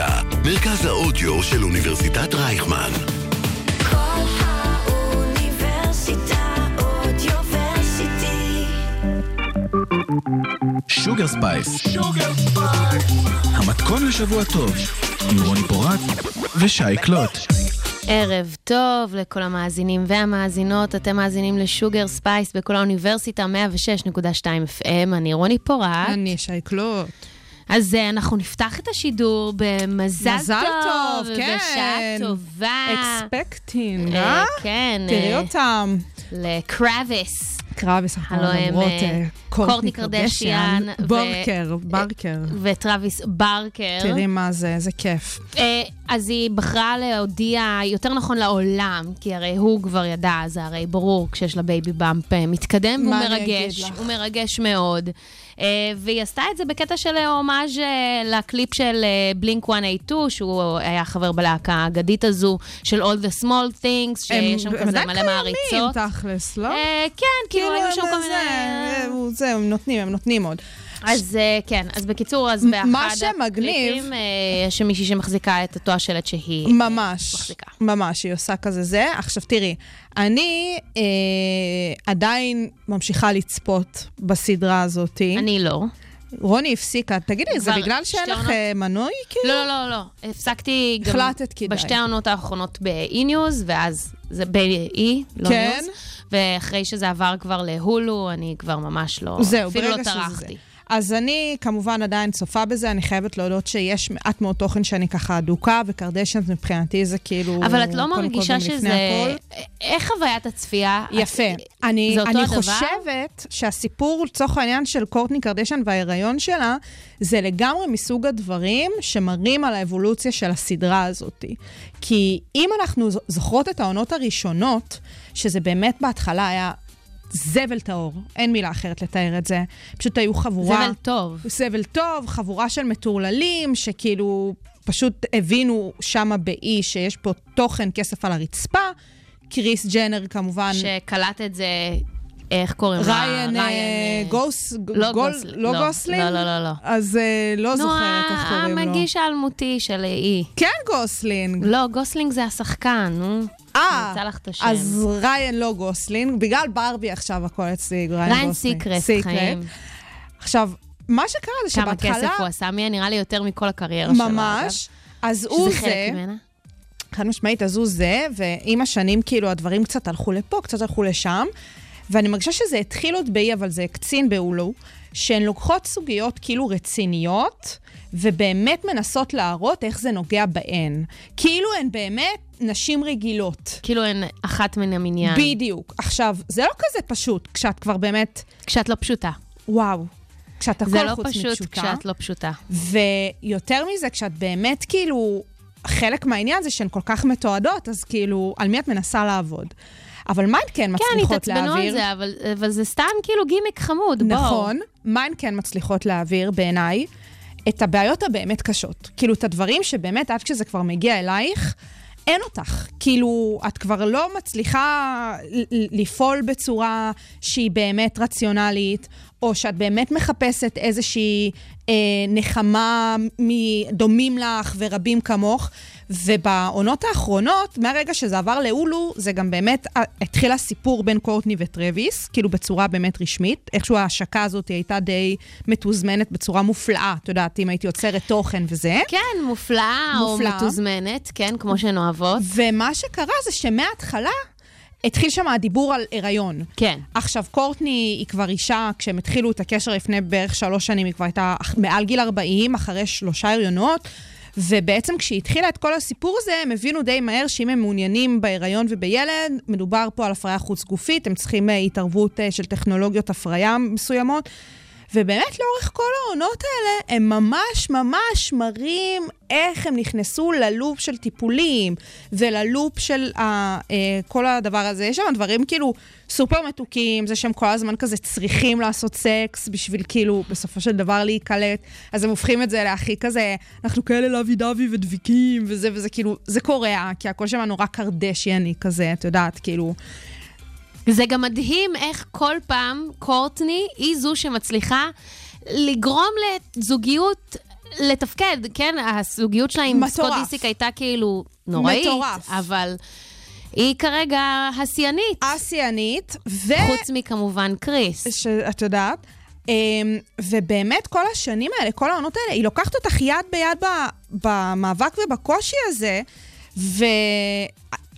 האודיוורסיטי, מרכז האודיו של אוניברסיטת רייכמן. קול האוניברסיטה אודיוורסיטי. שוגר ספייס. המתכון לשבוע טוב, עם רוני פורט ושי קלוט. ערב טוב לכל המאזינים והמאזינות, אתם מאזינים לשוגר ספייס בקול האוניברסיטה 106.2 FM, אני רוני פורט. אני שי קלוט. אז אה, אנחנו נפתח את השידור במזל מזל טוב, כן. ובשעה טובה. אקספקטינג, אה, אה? כן, תראי אה, אותם. לקרביס. קרביס, אנחנו אה, קורטני קרדשיאן ו- ברקר. וטרוויס ברקר. תראי מה זה, איזה כיף. אז היא בחרה להודיע, יותר נכון לעולם, כי הרי הוא כבר ידע, זה הרי ברור כשיש לה בייבי באמפ מתקדם, והוא מרגש? הוא מרגש מאוד. אה, והיא עשתה את זה בקטע של הומאז' אה, לקליפ של אה, בלינק 182, שהוא היה חבר בלהקה האגדית הזו, של All the Small Things, שיש שם הם כזה עדיין מלא קיימים, מעריצות. תכלס, לא? אה, כן, כאילו היו שם הם כל מיני... זה, אה, זהו, הם נותנים, הם נותנים עוד. אז אה, כן, אז בקיצור, אז באחד מה שמגניב- הקליפים, אה, יש מישהי שמחזיקה את אותו השלט שהיא... ממש, מחזיקה. ממש, היא עושה כזה זה. עכשיו תראי, אני אה, עדיין ממשיכה לצפות בסדרה הזאתי. אני לא. רוני הפסיקה, תגידי, זה בגלל שאין לך. אה, מנוי? כאילו? לא, לא, לא, לא. הפסקתי גם החלטת כדאי. בשתי העונות האחרונות ב-e-news, ואז זה ב-e, לא כן. ניוז. ואחרי שזה עבר כבר להולו, אני כבר ממש לא... זהו, אפילו ברגע לא שזה זה. טרחתי. אז אני כמובן עדיין צופה בזה, אני חייבת להודות שיש מעט מאוד תוכן שאני ככה אדוקה, וקרדשנס מבחינתי זה כאילו... אבל את לא מרגישה שזה... הכל. איך חוויית הצפייה? יפה. את- אני, זה אותו אני הדבר? חושבת שהסיפור, לצורך העניין של קורטני קרדשן וההיריון שלה, זה לגמרי מסוג הדברים שמראים על האבולוציה של הסדרה הזאת. כי אם אנחנו זוכרות את העונות הראשונות, שזה באמת בהתחלה היה זבל טהור, אין מילה אחרת לתאר את זה. פשוט היו חבורה... זבל טוב. סבל טוב, חבורה של מטורללים, שכאילו פשוט הבינו שמה באי שיש פה תוכן כסף על הרצפה. קריס ג'נר כמובן. שקלט את זה, איך קוראים לה? ריין אה, גוס... לא לא לא. גוסלינג? לא, לא, לא, לא. אז אה, לא נו, זוכרת איך קוראים לו. המגיש האלמותי של אי. כן גוסלינג. לא, גוסלינג זה השחקן, נו. אה. אז ריין לא גוסלינג. בגלל ברבי עכשיו הכל אצלי ריין ריין גוסלינג. סיקרט, חיים. עכשיו, מה שקרה זה כמה שבהתחלה... כסף הוא עשה מי? נראה לי יותר מכל הקריירה שלו. ממש. אז. הוא שזה חלק זה... ממנה. חד משמעית, אז הוא זה, ועם השנים, כאילו, הדברים קצת הלכו לפה, קצת הלכו לשם, ואני מרגישה שזה התחיל עוד באי, אבל זה הקצין בהולו, שהן לוקחות סוגיות כאילו רציניות, ובאמת מנסות להראות איך זה נוגע בהן. כאילו הן באמת נשים רגילות. כאילו הן אחת מן המניין. בדיוק. עכשיו, זה לא כזה פשוט, כשאת כבר באמת, כשאת לא פשוטה. וואו, כשאת הכל זה לא חוץ פשוט מפשוטה. כשאת לא פשוטה. ויותר מזה, כשאת באמת כאילו, חלק מהעניין זה שהן כל כך מתועדות, אז כאילו, על מי את מנסה לעבוד? אבל מה הן כן כן, מצליחות התעצבנו על להעביר? זה, אבל, אבל זה סתם כאילו גימיק חמוד, בואו. נכון. מה הן כן מצליחות להעביר, בעיניי? את הבעיות הבאמת קשות. כאילו, את הדברים שבאמת, עד כשזה כבר מגיע אלייך, אין אותך. כאילו, את כבר לא מצליחה לפעול בצורה שהיא באמת רציונלית, או שאת באמת מחפשת איזושהי אה, נחמה מדומים לך ורבים כמוך. ובעונות האחרונות, מהרגע שזה עבר להולו, זה גם באמת התחיל הסיפור בין קורטני וטרוויס, כאילו בצורה באמת רשמית. איכשהו ההשקה הזאת הייתה די מתוזמנת בצורה מופלאה, את יודעת, אם הייתי יוצרת תוכן וזה. כן, מופלאה או מופלאה. מתוזמנת, כן, כמו שהן אוהבות. ומה שקרה זה שמההתחלה התחיל שם הדיבור על הריון. כן. עכשיו, קורטני היא כבר אישה, כשהם התחילו את הקשר לפני בערך שלוש שנים, היא כבר הייתה מעל גיל 40, אחרי שלושה הריונות. ובעצם כשהיא התחילה את כל הסיפור הזה, הם הבינו די מהר שאם הם מעוניינים בהיריון ובילד, מדובר פה על הפריה חוץ גופית, הם צריכים אה, התערבות אה, של טכנולוגיות הפריה מסוימות. ובאמת, לאורך כל העונות האלה, הם ממש ממש מראים איך הם נכנסו ללופ של טיפולים, וללופ של ה, אה, כל הדבר הזה. יש שם דברים כאילו סופר מתוקים, זה שהם כל הזמן כזה צריכים לעשות סקס בשביל כאילו בסופו של דבר להיקלט. אז הם הופכים את זה להכי כזה, אנחנו כאלה לוי דווי ודביקים, וזה וזה כאילו, זה קורע, כי הכל שם נורא קרדשייני כזה, את יודעת, כאילו... זה גם מדהים איך כל פעם קורטני היא זו שמצליחה לגרום לזוגיות לתפקד, כן? הסוגיות שלה עם. סקוט דיסיק הייתה כאילו נוראית, מטורף. אבל היא כרגע השיאנית, אסיאנית, ו... חוץ מכמובן קריס. שאת יודעת. אמ, ובאמת, כל השנים האלה, כל העונות האלה, היא לוקחת אותך יד ביד במאבק ובקושי הזה,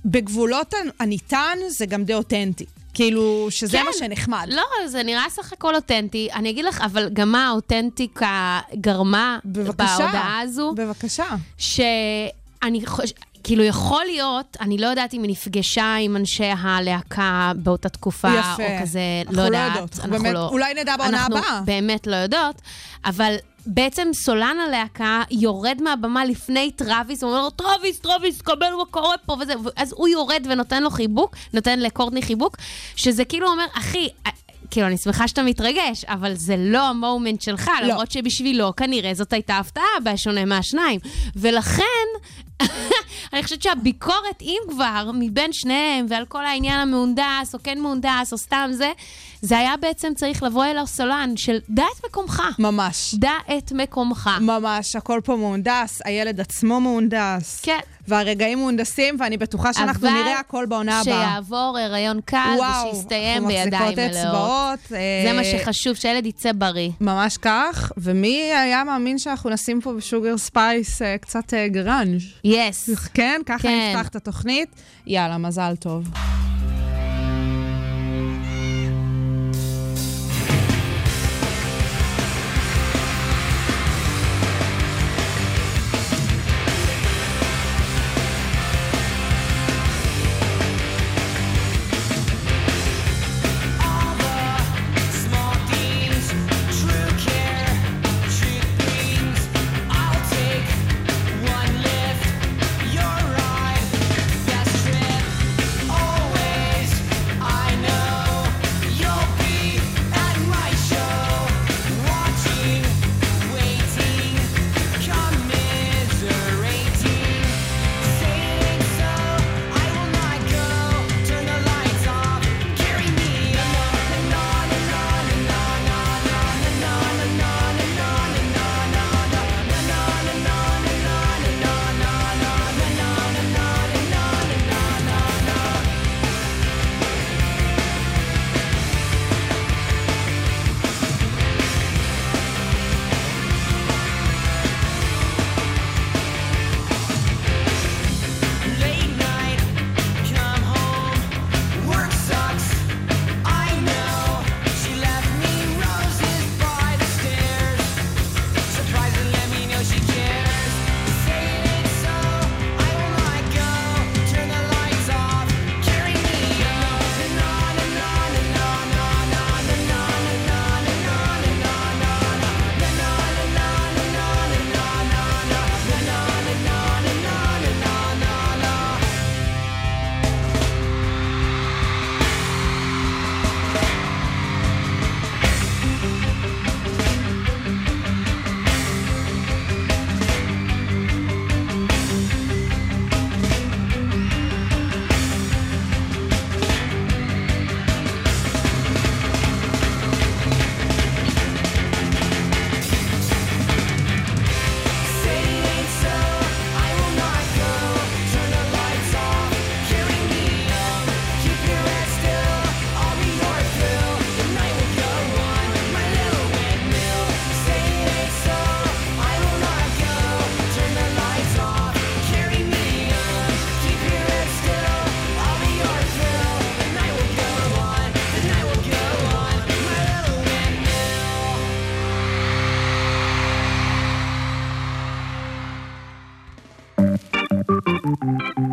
ובגבולות הניתן זה גם די אותנטי. כאילו, שזה כן. מה שנחמד. לא, זה נראה סך הכל אותנטי. אני אגיד לך, אבל גם מה האותנטיקה דרמה בבקשה. בהודעה הזו? בבקשה. שאני חושבת... כאילו, יכול להיות, אני לא יודעת אם היא נפגשה עם אנשי הלהקה באותה תקופה, יפה. או כזה, אנחנו לא לא יודעת. יודעות. אנחנו באמת- אולי נדע בעונה הבאה. אנחנו באמת לא יודעות, אבל בעצם סולן הלהקה יורד מהבמה לפני טראביס, הוא אומר לו, טראביס, טראביס, קבל מה קורה פה וזה, אז הוא יורד ונותן לו חיבוק, נותן לקורטני חיבוק, שזה כאילו אומר, אחי... כאילו, אני שמחה שאתה מתרגש, אבל זה לא המומנט שלך, לא. למרות שבשבילו כנראה זאת הייתה הפתעה, בשונה מהשניים. ולכן, אני חושבת שהביקורת, אם כבר, מבין שניהם, ועל כל העניין המהונדס, או כן מהונדס, או סתם זה, זה היה בעצם צריך לבוא אל הסולן של דע את מקומך. ממש. דע את מקומך. ממש, הכל פה מהונדס, הילד עצמו מהונדס. כן. והרגעים מהונדסים, ואני בטוחה שאנחנו אבל נראה הכל בעונה הבאה. שיעבור הריון קל ושיסתיים אנחנו בידיים מחזיקות מלאות. אצבעות. אה, זה מה שחשוב, שהילד יצא בריא. ממש כך, ומי היה מאמין שאנחנו נשים פה בשוגר ספייס אה, קצת אה, גראנג'? יס. כן, ככה כן. נפתח את התוכנית. יאללה, מזל טוב.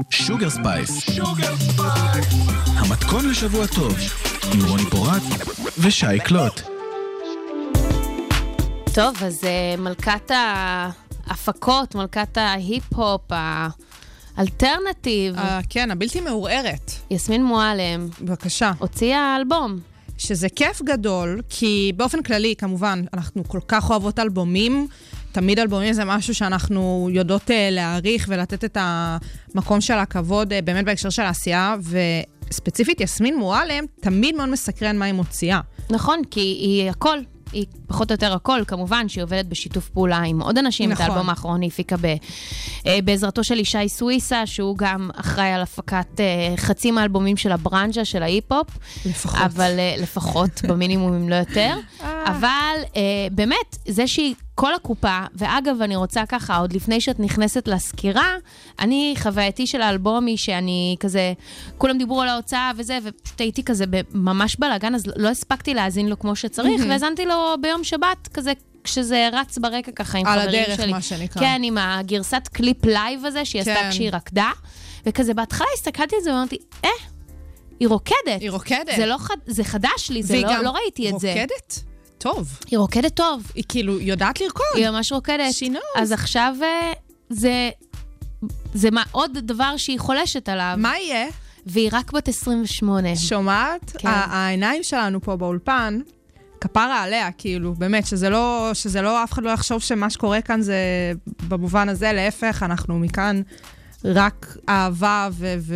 שוגר ספייס. המתכון לשבוע טוב, עם רוני פורט ושי קלוט. טוב, אז אה, מלכת ההפקות, מלכת ההיפ-הופ, האלטרנטיב, אה, כן, הבלתי מעורערת. יסמין מועלם, בבקשה. הוציאה אלבום. שזה כיף גדול, כי באופן כללי, כמובן, אנחנו כל כך אוהבות אלבומים. תמיד אלבומים זה משהו שאנחנו יודעות uh, להעריך ולתת את המקום של הכבוד uh, באמת בהקשר של העשייה, וספציפית יסמין מועלם, תמיד מאוד מסקרן מה היא מוציאה. נכון, כי היא הכל. היא פחות או יותר הכל, כמובן שהיא עובדת בשיתוף פעולה עם עוד אנשים. נכון. את האלבום האחרון היא הפיקה ב, אה, בעזרתו של ישי סוויסה, שהוא גם אחראי על הפקת אה, חצי מהאלבומים של הברנז'ה, של ההיפ-הופ. לפחות. אבל אה, לפחות, במינימום אם לא יותר. אבל אה, באמת, זה שהיא כל הקופה, ואגב, אני רוצה ככה, עוד לפני שאת נכנסת לסקירה, אני, חווייתי של האלבום היא שאני כזה, כולם דיברו על ההוצאה וזה, ופשוט הייתי כזה ממש בלאגן, אז לא הספקתי להאזין לו כמו שצריך, והאזנתי לו ביום שבת, כזה כשזה רץ ברקע ככה עם על חברים הדרך, שלי. מה שנקרא. כן, עם הגרסת קליפ לייב הזה שהיא עשתה כן. כשהיא רקדה, וכזה בהתחלה הסתכלתי על זה ואמרתי, אה, היא רוקדת. היא רוקדת. זה לא חד... זה חדש לי, זה והיא לא, גם לא ראיתי את זה. רוקדת? טוב. היא רוקדת טוב, היא כאילו יודעת לרקוד. היא ממש רוקדת. Knows. אז עכשיו אה, זה... זה מה, עוד דבר שהיא חולשת עליו, מה יהיה? והיא רק בת 28. שומעת? כן. העיניים שלנו פה באולפן, כפרה עליה, כאילו, באמת, שזה לא, שזה לא, אף אחד לא יחשוב שמה שקורה כאן זה במובן הזה, להפך, אנחנו מכאן רק אהבה ו- ו-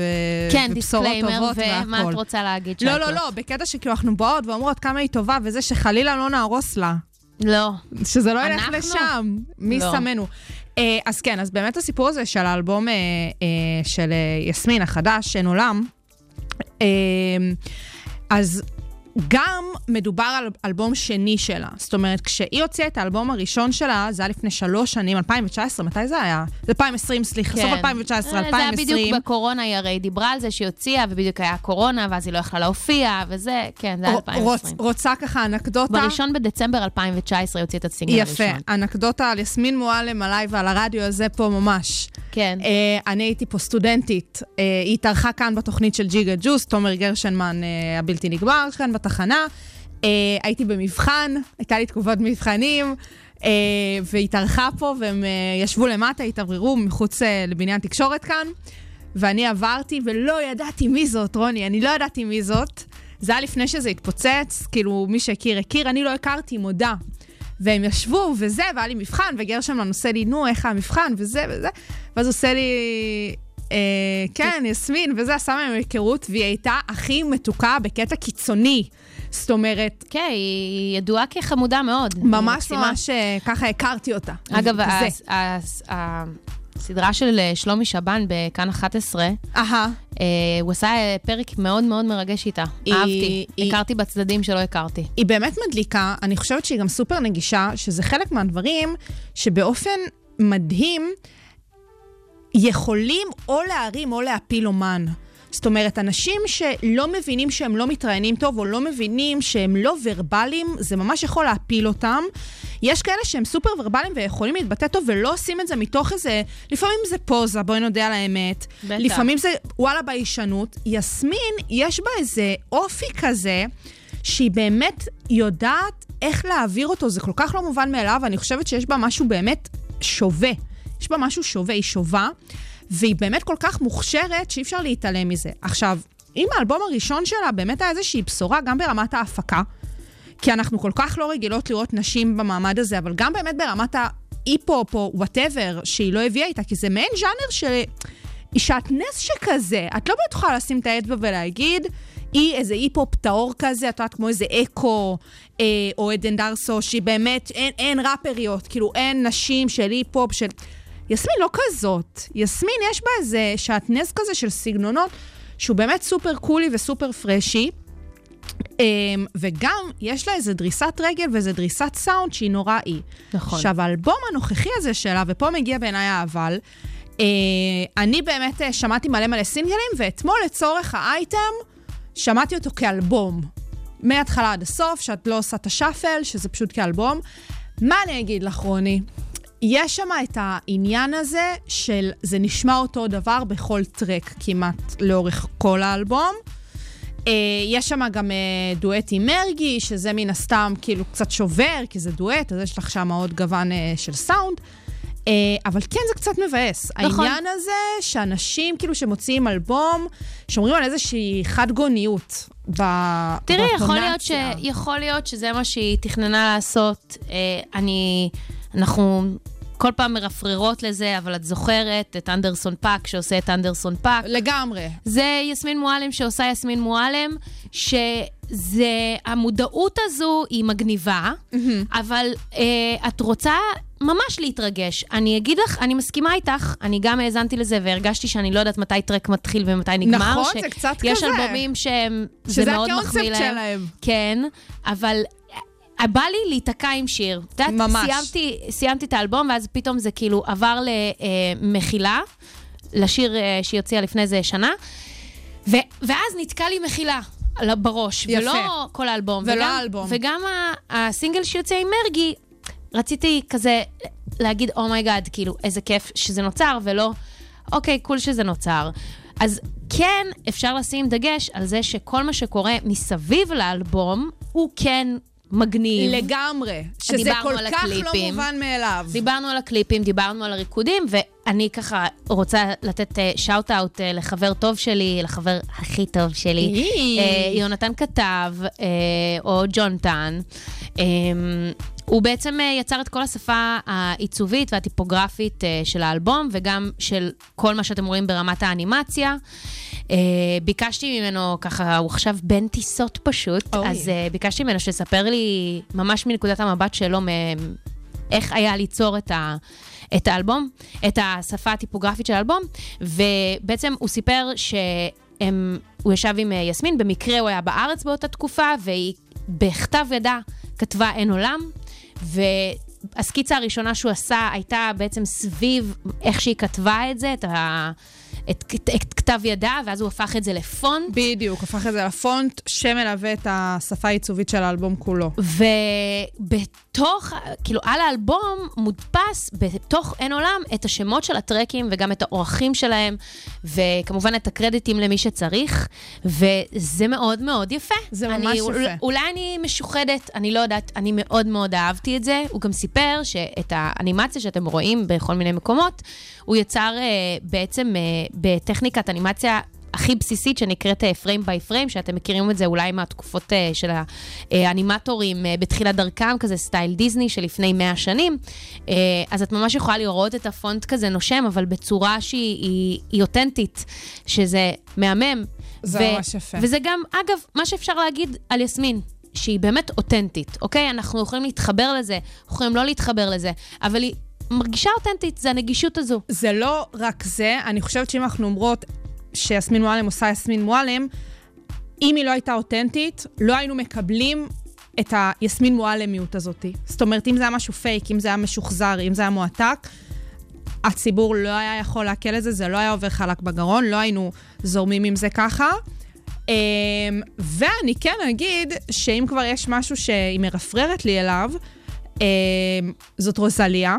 כן, ובשורות דיסקליימר, טובות ומה את והכול. רוצה להגיד לא, שאת לא, לא, בקטע שכאילו אנחנו באות ואומרות כמה היא טובה, וזה שחלילה לא נהרוס לה. לא. שזה לא ילך אנחנו? לשם. מי לא. שמנו? אה, אז כן, אז באמת הסיפור הזה של האלבום אה, אה, של יסמין החדש, אין עולם, אז גם מדובר על אלבום שני שלה. זאת אומרת, כשהיא הוציאה את האלבום הראשון שלה, זה היה לפני שלוש שנים, 2019, מתי זה היה? זה 2020, סליחה, סוף 2019, אה, זה היה 2020. בדיוק בקורונה, היא הרי דיברה על זה שהיא הוציאה, ובדיוק היה קורונה, ואז היא לא יכלה להופיע, וזה, כן, זה היה 2020. רוצ- רוצה ככה אנקדוטה? בראשון בדצמבר 2019 היא הוציאה את הסינגל יפה, הראשון. אנקדוטה על יסמין מועלם עליי ועל הרדיו הזה פה ממש. כן. Uh, אני הייתי פה סטודנטית, uh, היא התארחה כאן בתוכנית של ג'יגה ג'וס, תומר גרשנמן uh, הבלתי נגמר כאן בתחנה. Uh, הייתי במבחן, הייתה לי תגובות מבחנים, uh, והיא התארחה פה, והם uh, ישבו למטה, התאווררו מחוץ uh, לבניין תקשורת כאן, ואני עברתי ולא ידעתי מי זאת, רוני, אני לא ידעתי מי זאת. זה היה לפני שזה התפוצץ, כאילו מי שהכיר הכיר, אני לא הכרתי, מודה. והם ישבו, וזה, והיה לי מבחן, וגרשמן עושה לי, נו, איך המבחן, וזה וזה, ואז עושה לי, אה, כן, יסמין, וזה, עשה מהם היכרות, והיא הייתה הכי מתוקה בקטע קיצוני. זאת אומרת, כן, היא ידועה כחמודה מאוד. ממש. ממש אה, ככה הכרתי אותה. אגב, הסדרה של אה, שלומי שבן בכאן 11, אהה, אה, הוא עשה אה, פרק מאוד מאוד מרגש איתה. היא- אהבתי. היא- הכרתי בצדדים שלא הכרתי. היא באמת מדליקה, אני חושבת שהיא גם סופר נגישה, שזה חלק מהדברים שבאופן מדהים יכולים או להרים או להפיל אומן. זאת אומרת, אנשים שלא מבינים שהם לא מתראיינים טוב, או לא מבינים שהם לא ורבליים, זה ממש יכול להפיל אותם. יש כאלה שהם סופר ורבליים ויכולים להתבטא טוב ולא עושים את זה מתוך איזה... לפעמים זה פוזה, בואי נודה על האמת. בטח. לפעמים זה וואלה ביישנות. יסמין, יש בה איזה אופי כזה, שהיא באמת יודעת איך להעביר אותו, זה כל כך לא מובן מאליו, ואני חושבת שיש בה משהו באמת שווה. יש בה משהו שווה, היא שווה, והיא באמת כל כך מוכשרת שאי אפשר להתעלם מזה. עכשיו, אם האלבום הראשון שלה באמת היה איזושהי בשורה, גם ברמת ההפקה, כי אנחנו כל כך לא רגילות לראות נשים במעמד הזה, אבל גם באמת ברמת ההיפ-הופ או whatever שהיא לא הביאה איתה, כי זה מעין ז'אנר של... היא שעטנז שכזה. את לא יכולה לשים את האצבע ולהגיד, היא איזה היפ-הופ טהור כזה, את יודעת, כמו איזה אקו, אה, או עדן דרסו, שהיא באמת, אין, אין ראפריות, כאילו אין נשים של היפ-הופ, של... יסמין לא כזאת. יסמין, יש בה איזה שעטנז כזה של סגנונות, שהוא באמת סופר קולי וסופר פרשי. אמ, וגם יש לה איזה דריסת רגל ואיזה דריסת סאונד שהיא נורא אי. נכון. עכשיו, האלבום הנוכחי הזה שלה, ופה מגיע בעיניי האבל, אה, אני באמת אה, שמעתי מלא מלא סינגלים, ואתמול לצורך האייטם, שמעתי אותו כאלבום. מההתחלה עד הסוף, שאת לא עושה את השאפל, שזה פשוט כאלבום. מה אני אגיד לך, רוני? יש שם את העניין הזה של זה נשמע אותו דבר בכל טרק כמעט לאורך כל האלבום. אה, יש שם גם אה, דואט עם מרגי, שזה מן הסתם כאילו קצת שובר, כי זה דואט, אז יש לך שם עוד גוון אה, של סאונד. אבל כן, זה קצת מבאס. נכון. העניין הזה שאנשים כאילו שמוציאים אלבום, שומרים על איזושהי חד גוניות ב... תראי, יכול להיות, ש... באינטונציה. יכול להיות שזה מה שהיא תכננה לעשות. אני... אנחנו... כל פעם מרפררות לזה, אבל את זוכרת את אנדרסון פאק שעושה את אנדרסון פאק. לגמרי. זה יסמין מועלם שעושה יסמין מועלם, שזה, המודעות הזו היא מגניבה, אבל אה, את רוצה ממש להתרגש. אני אגיד לך, אני מסכימה איתך, אני גם האזנתי לזה והרגשתי שאני לא יודעת מתי טרק מתחיל ומתי נגמר. נכון, זה קצת יש כזה. אלבומים שהם, זה שזה מאוד הקונספט מחמיא להם. שלהם. כן, אבל... אה, בא לי להיתקע עם שיר. את יודעת, ממש. סיימתי, סיימתי את האלבום, ואז פתאום זה כאילו עבר למחילה, לשיר אה, שהיא הוציאה לפני איזה שנה, ו- ואז נתקע לי מחילה. בראש, יפה. ולא כל האלבום. ולא וגם, האלבום. וגם הסינגל שיוצא עם מרגי, רציתי כזה להגיד, oh my god, כאילו, איזה כיף שזה נוצר, ולא, אוקיי, cool שזה נוצר. אז כן, אפשר לשים דגש על זה שכל מה שקורה מסביב לאלבום, הוא כן מגניב. לגמרי. שזה כל כך לא הקליפים. מובן מאליו. דיברנו על הקליפים, דיברנו על הריקודים, ואני ככה רוצה לתת shout-out לחבר טוב שלי, לחבר הכי טוב שלי. אה, יונתן כתב, אה, או ג'ונטן. אה, הוא בעצם אה, יצר את כל השפה העיצובית והטיפוגרפית אה, של האלבום, וגם של כל מה שאתם רואים ברמת האנימציה. אה, ביקשתי ממנו, ככה, הוא עכשיו בין טיסות פשוט, אוי. אז ביקשתי ממנו שיספר לי ממש מנקודת המבט שלו, איך היה ליצור את, ה, את האלבום, את השפה הטיפוגרפית של האלבום, ובעצם הוא סיפר שהם, הוא ישב עם יסמין, במקרה הוא היה בארץ באותה תקופה, והיא בכתב ידה כתבה אין עולם, והסקיצה הראשונה שהוא עשה הייתה בעצם סביב איך שהיא כתבה את זה, את, ה, את, את, את כתב ידה, ואז הוא הפך את זה לפונט. בדיוק, הפך את זה לפונט שמלווה את השפה העיצובית של האלבום כולו. ובתוך, כאילו, על האלבום מודפס בתוך אין עולם את השמות של הטרקים וגם את האורחים שלהם, וכמובן את הקרדיטים למי שצריך, וזה מאוד מאוד יפה. זה אני, ממש אול- יפה. אולי אני משוחדת, אני לא יודעת, אני מאוד מאוד אהבתי את זה. הוא גם סיפר שאת האנימציה שאתם רואים בכל מיני מקומות, הוא יצר אה, בעצם אה, בטכניקת אנימציה הכי בסיסית שנקראת פריים ביי פריים, שאתם מכירים את זה אולי מהתקופות אה, של האנימטורים אה, בתחילת דרכם, כזה סטייל דיסני שלפני 100 שנים. אה, אז את ממש יכולה לראות את הפונט כזה נושם, אבל בצורה שהיא היא, היא אותנטית, שזה מהמם. זה ממש יפה. וזה גם, אגב, מה שאפשר להגיד על יסמין. שהיא באמת אותנטית, אוקיי? אנחנו יכולים להתחבר לזה, יכולים לא להתחבר לזה, אבל היא מרגישה אותנטית, זה הנגישות הזו. זה לא רק זה, אני חושבת שאם אנחנו אומרות שיסמין מועלם עושה יסמין מועלם, אם היא לא הייתה אותנטית, לא היינו מקבלים את היסמין מועלמיות הזאת. זאת אומרת, אם זה היה משהו פייק, אם זה היה משוחזר, אם זה היה מועתק, הציבור לא היה יכול לעכל את זה, זה לא היה עובר חלק בגרון, לא היינו זורמים עם זה ככה. אמ, ואני כן אגיד שאם כבר יש משהו שהיא מרפררת לי אליו, אמ, זאת רוזליה.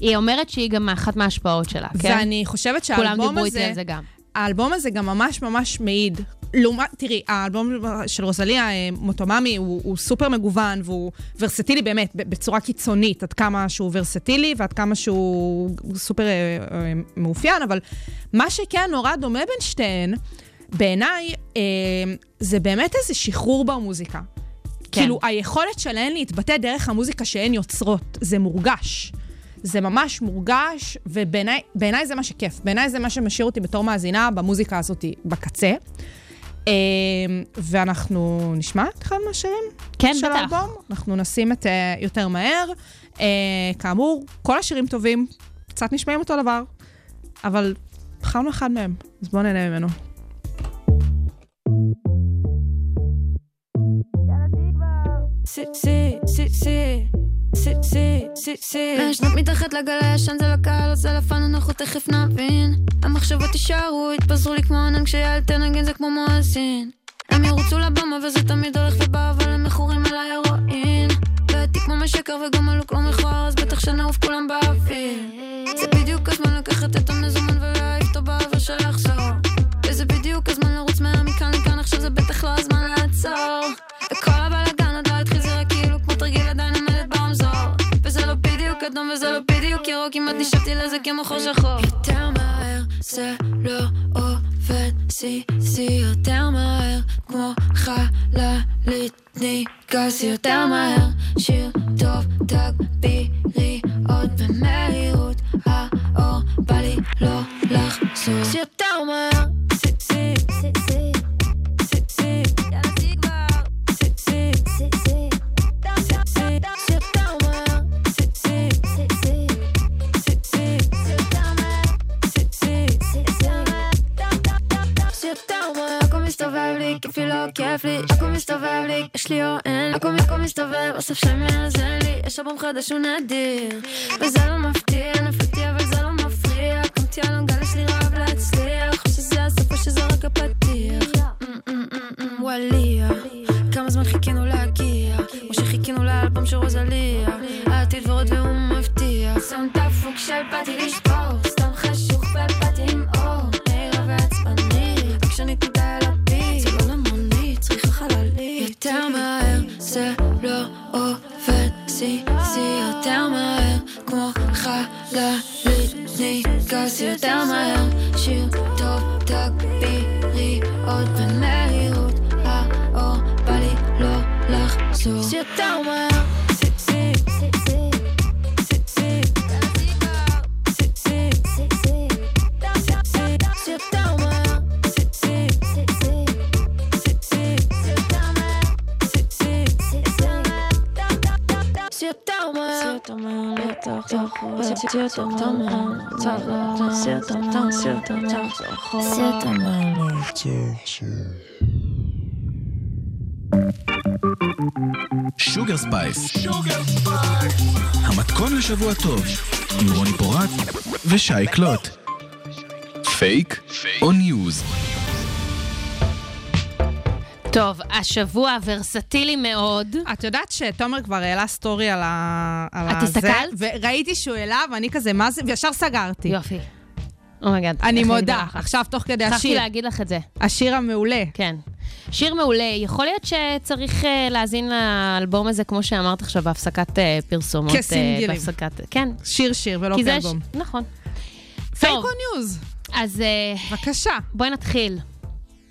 היא אומרת שהיא גם אחת מההשפעות שלה, כן? ואני חושבת כולם שהאלבום דיברו איתי הזה, על זה גם. האלבום הזה גם ממש ממש מעיד. לעומת, תראי, האלבום של רוזליה, אה, מוטוממי, הוא, הוא סופר מגוון והוא ורסטילי באמת, בצורה קיצונית, עד כמה שהוא ורסטילי ועד כמה שהוא סופר אה, אה, מאופיין, אבל מה שכן נורא דומה בין שתיהן, בעיניי, אה, זה באמת איזה שחרור במוזיקה. כן. כאילו, היכולת שלהן להתבטא דרך המוזיקה שהן יוצרות, זה מורגש. זה ממש מורגש, ובעיניי בעיניי זה מה שכיף. בעיניי זה מה שמשאיר אותי בתור מאזינה במוזיקה הזאת בקצה. אה, ואנחנו נשמע את אחד מהשירים כן, של בטח. האלבום. אנחנו נשים את אה, יותר מהר. אה, כאמור, כל השירים טובים, קצת נשמעים אותו דבר, אבל בחרנו אחד מהם, אז בואו נהנה ממנו. מעשנות מתחת לגל הישן זה לקהל, עושה לפן אנחנו תכף נבין. המחשבות יישארו, יתפזרו לי כמו ענן כשיעל תנגן זה כמו מואזין. הם ירוצו לבמה וזה תמיד הולך ובא, אבל הם מכורים על ההרואין ואתי כמו משקר וגם הלוק לא מכוער, אז בטח שנעוף כולם באוויר. זה בדיוק הזמן לקחת את המזומן ולהעיף אותו באוויר שיחזור וזה בדיוק הזמן לרוץ מהר מכאן לכאן, עכשיו זה בטח לא הזמן לעצור. וכל הבלאגן זה לא בדיוק ירוק, כמעט נשבתי לזה כמו חור שחור. יותר מהר זה לא עובד, סיסי יותר מהר, כמו חללית תני גז יותר מהר. שיר טוב, תגבירי עוד במהירות, האור בא לי לא לחזור. יותר מהר מסתובב לי, כיפי לא כיף לי, הכל מסתובב לי, יש לי או אין, הכל הכל מסתובב, אוסף שמאזן לי, יש אלבום חדש הוא נדיר, וזה לא מפתיע, נפלתי אבל זה לא מפריע, קמתי על הגל, יש לי רעב להצליח, או שזה הסוף או שזה רק הפתיח, וואליה, כמה זמן חיכינו להגיע, כמו שחיכינו לאלבום של רוזליה, העתיד ורוד והוא מבטיח, שם את הפוק של באתי לשבור, שוגר ספייס, המתכון לשבוע טוב, עם רוני פורט ושי קלוט. פייק או news? טוב, השבוע ורסטילי מאוד. את יודעת שתומר כבר העלה סטורי על ה... על את הסתכלת? וראיתי שהוא העלה, ואני כזה, מה זה? וישר סגרתי. יופי. oh my god. אני מודה. עכשיו, תוך כדי השיר, להגיד לך את זה. השיר המעולה. כן. שיר מעולה. יכול להיות שצריך אה, להאזין לאלבום הזה, כמו שאמרת עכשיו, בהפסקת אה, פרסומות. אה, כסינגלים. בהפסקת... כן. שיר שיר ולא. כאלבום. ש- נכון. פייק טוב, או news? אז אה, בבקשה. בואי נתחיל.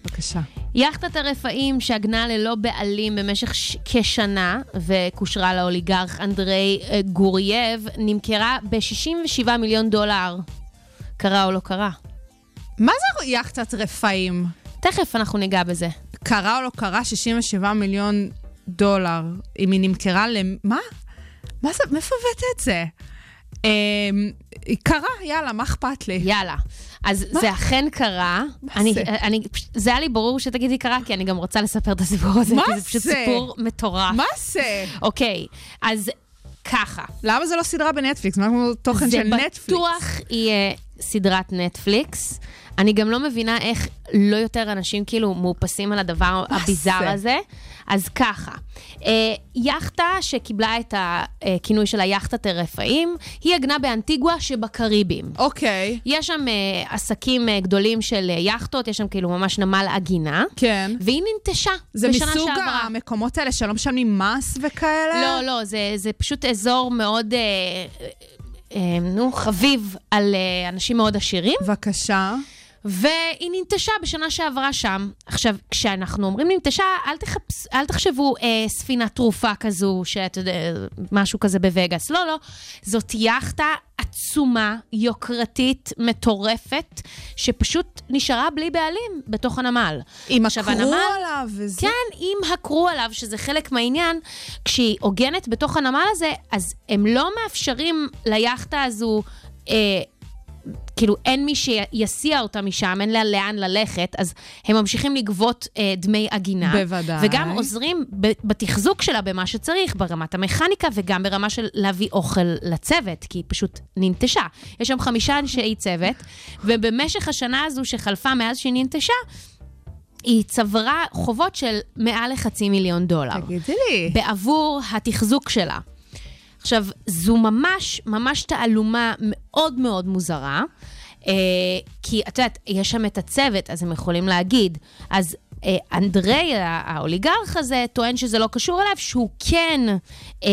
בבקשה. יאכטת הרפאים שעגנה ללא בעלים במשך ש... כשנה וקושרה לאוליגרך אנדרי אה, גורייב, נמכרה ב-67 מיליון דולר. קרה או לא קרה? מה זה יאכטת רפאים? תכף אנחנו ניגע בזה. קרה או לא קרה 67 מיליון דולר, אם היא נמכרה ל... מה? מה זה? מאיפה הבאת את זה? קרה, יאללה, מה אכפת לי? יאללה. אז זה אכן קרה. אני, זה? אני, זה היה לי ברור שתגידי קרה, כי אני גם רוצה לספר את הסיפור הזה, מה כי זה פשוט זה? סיפור מטורף. מה זה? אוקיי, אז ככה. למה זה לא סדרה בנטפליקס? מה כמו תוכן זה של נטפליקס? בטוח יהיה סדרת נטפליקס. אני גם לא מבינה איך לא יותר אנשים כאילו מאופסים על הדבר הביזאר זה? הזה. אז ככה, אה, יאכטה שקיבלה את הכינוי של היאכטת הרפאים, היא עגנה באנטיגואה שבקריבים. אוקיי, יש שם אה, עסקים אה, גדולים של יאכטות, יש שם כאילו ממש נמל עגינה, כן. והיא ננטשה זה בשנה מסוג שעברה. המקומות האלה שלא משלמים מס וכאלה? לא, לא, זה, זה פשוט אזור מאוד, נו, חביב על אנשים מאוד עשירים, בבקשה. והיא ננטשה בשנה שעברה שם. עכשיו, כשאנחנו אומרים ננטשה, אל, תחפש, אל תחשבו אה, ספינת תרופה כזו, שאתה יודע, משהו כזה בווגאס. לא, לא. זאת יאכטה עצומה, יוקרתית, מטורפת, שפשוט נשארה בלי בעלים בתוך הנמל. אם עכשיו, עקרו הנמל- עליו וזה... כן, אם עקרו עליו, שזה חלק מהעניין, כשהיא עוגנת בתוך הנמל הזה, אז הם לא מאפשרים ליאכטה הזו, אה, כאילו אין מי שיסיע אותה משם, אין לה לאן ללכת, אז הם ממשיכים לגבות אה, דמי עגינה. בוודאי. וגם עוזרים ב- בתחזוק שלה במה שצריך, ברמת המכניקה וגם ברמה של להביא אוכל לצוות, כי היא פשוט ננטשה. יש שם חמישה אנשי צוות, ובמשך השנה הזו שחלפה מאז שהיא ננטשה, היא צברה חובות של מעל לחצי מיליון דולר. תגידי לי. בעבור התחזוק שלה. עכשיו, זו ממש, ממש תעלומה מאוד מאוד מוזרה, אה, כי את יודעת, יש שם את הצוות, אז הם יכולים להגיד. אז אה, אנדרי, האוליגרך הזה, טוען שזה לא קשור אליו, שהוא כן אה,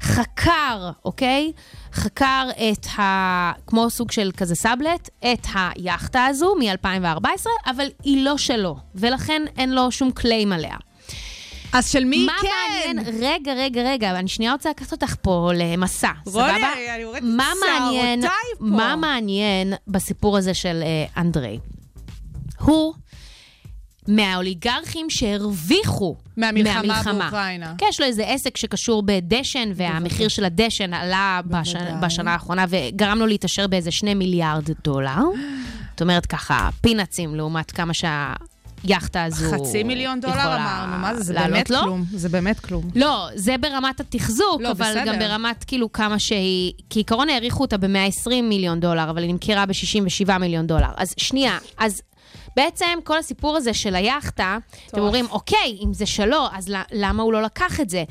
חקר, אוקיי? חקר את ה... כמו סוג של כזה סאבלט, את היאכטה הזו מ-2014, אבל היא לא שלו, ולכן אין לו שום קליים עליה. אז של מי מה כן? מעניין, רגע, רגע, רגע, אני שנייה רוצה לקחת אותך פה למסע, רוני, סבבה? אני יורדת מה מעניין, שערותיי פה. מה מעניין בסיפור הזה של אה, אנדרי? הוא מהאוליגרכים שהרוויחו מהמלחמה באוקראינה. כן, יש לו איזה עסק שקשור בדשן, והמחיר של הדשן עלה בש... בשנה האחרונה, וגרם לו להתעשר באיזה שני מיליארד דולר. זאת אומרת ככה, פינאצים לעומת כמה שהיאכטה הזו חצי מיליון דולר אמרנו, מה זה? זה באמת לו. כלום. זה באמת כלום. לא, זה ברמת התחזוק, לא, אבל בסדר. גם ברמת כאילו כמה שהיא... כעיקרון העריכו אותה ב-120 מיליון דולר, אבל היא נמכרה ב-67 מיליון דולר. אז שנייה, אז בעצם כל הסיפור הזה של היאכטה, אתם אומרים, אוקיי, אם זה שלו, אז למה הוא לא לקח את זה?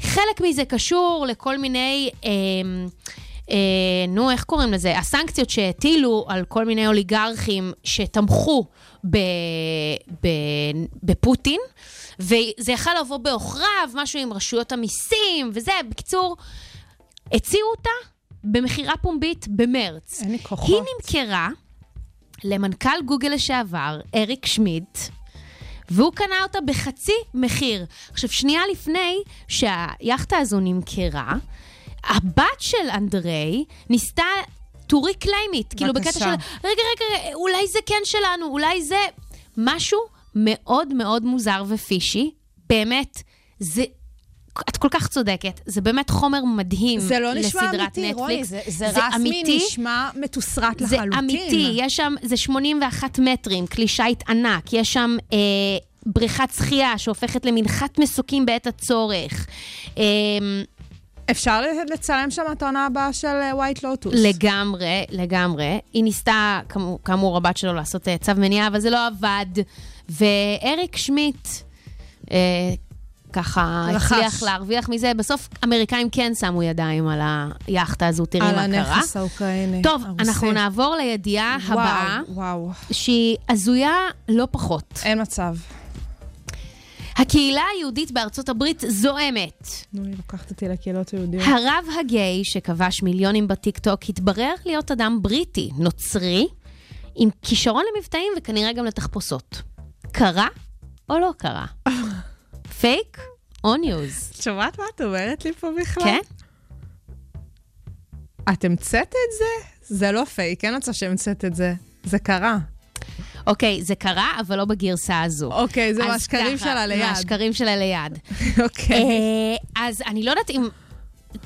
חלק מזה קשור לכל מיני... אה, אה, נו, איך קוראים לזה? הסנקציות שהטילו על כל מיני אוליגרכים שתמכו ב, ב, בפוטין, וזה יכל לבוא בעוכריו, משהו עם רשויות המיסים וזה. בקיצור, הציעו אותה במכירה פומבית במרץ. אין לי כוחות. היא נמכרה למנכ"ל גוגל לשעבר, אריק שמידט, והוא קנה אותה בחצי מחיר. עכשיו, שנייה לפני שהיאכטה הזו נמכרה, הבת של אנדרי ניסתה to reclaim it, כאילו בקטע של, רגע, רגע, אולי זה כן שלנו, אולי זה... משהו מאוד מאוד מוזר ופישי, באמת, זה... את כל כך צודקת, זה באמת חומר מדהים זה לא נשמע לסדרת אמיתי, נטפליקס. רוני, זה, זה, רסמי אמיתי, נשמע מתוסרט זה לחלוטין. אמיתי, יש שם, זה 81 מטרים, כלי שיט ענק, יש שם אה, בריכת שחייה שהופכת למנחת מסוקים בעת הצורך. אה, אפשר לצלם שם את העונה הבאה של ווייט לוטוס. לגמרי, לגמרי. היא ניסתה, כאמור, כאמור הבת שלו, לעשות אה, צו מניעה, אבל זה לא עבד. ואריק שמיט, אה, ככה רכש. הצליח להרוויח מזה. בסוף אמריקאים כן שמו ידיים על היאכטה הזו, תראי על מה קרה. הנכס האוקראיני. טוב, הרוסי. אנחנו נעבור לידיעה וואו, הבאה, וואו, שהיא הזויה לא פחות. אין מצב. הקהילה היהודית בארצות הברית זועמת. נו, היא לוקחת אותי לקהילות היהודיות. הרב הגיי, שכבש מיליונים בטיקטוק, התברר להיות אדם בריטי, נוצרי, עם כישרון למבטאים וכנראה גם לתחפושות. קרה או לא קרה? פייק או news? את שומעת מה את אומרת לי פה בכלל? כן? את המצאת את זה? זה לא פייק, אין מצב שהמצאת את זה. זה קרה. אוקיי, זה קרה, אבל לא בגרסה הזו. אוקיי, זה מהשקרים שלה ליד. מהשקרים שלה ליד. אוקיי. אה, אז אני לא יודעת אם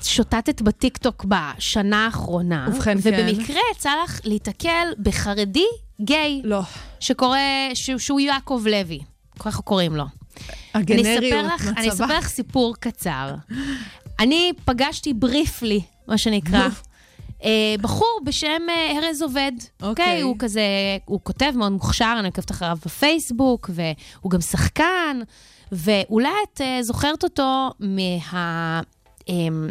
שוטטת בטיקטוק בשנה האחרונה, ובכן, כן. ובמקרה יצא לך להיתקל בחרדי גיי, לא. שקורא, שהוא, שהוא יעקב לוי, ככה קוראים לו. הגנריות, לך, אני מצבה. אספר לך סיפור קצר. אני פגשתי בריפלי, מה שנקרא. אה, בחור בשם אה, ארז עובד. אוקיי. אוקיי. הוא כזה, הוא כותב מאוד מוכשר, אני עוקבת אחריו בפייסבוק, והוא גם שחקן, ואולי את אה, זוכרת אותו מה... אמ,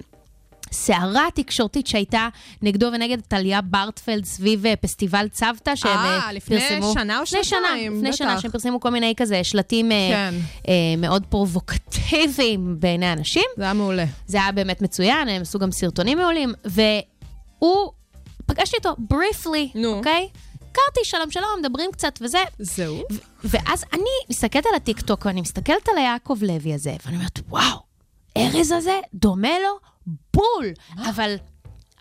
סערה תקשורתית שהייתה נגדו ונגד טליה ברטפלד סביב אה, פסטיבל צוותא, שהם אה, אה, לפני פרסמו... שנה או לפני שנה, שנתיים, לפני שנה, בטח. שהם פרסמו כל מיני כזה שלטים אה, כן. אה, מאוד פרובוקטיביים בעיני אנשים. זה היה מעולה. זה היה באמת מצוין, הם עשו גם סרטונים מעולים, והוא, פגשתי אותו בריפלי, נו. אוקיי? הכרתי, שלום שלום, מדברים קצת וזה. זהו. ואז אני מסתכלת על הטיקטוק ואני מסתכלת על היעקב לוי הזה, ואני אומרת, וואו, ארז הזה דומה לו בול. אבל,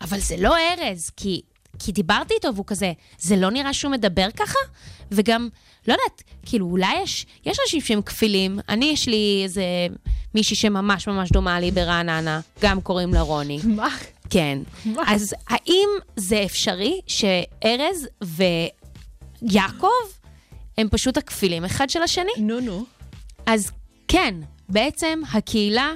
אבל זה לא ארז, כי, כי דיברתי איתו והוא כזה, זה לא נראה שהוא מדבר ככה? וגם, לא יודעת, כאילו, אולי יש, יש אנשים שהם כפילים. אני, יש לי איזה מישהי שממש ממש דומה לי ברעננה, גם קוראים לה רוני. מה? כן. מה? אז האם זה אפשרי שארז ויעקב הם פשוט הכפילים אחד של השני? נו, נו. אז כן, בעצם הקהילה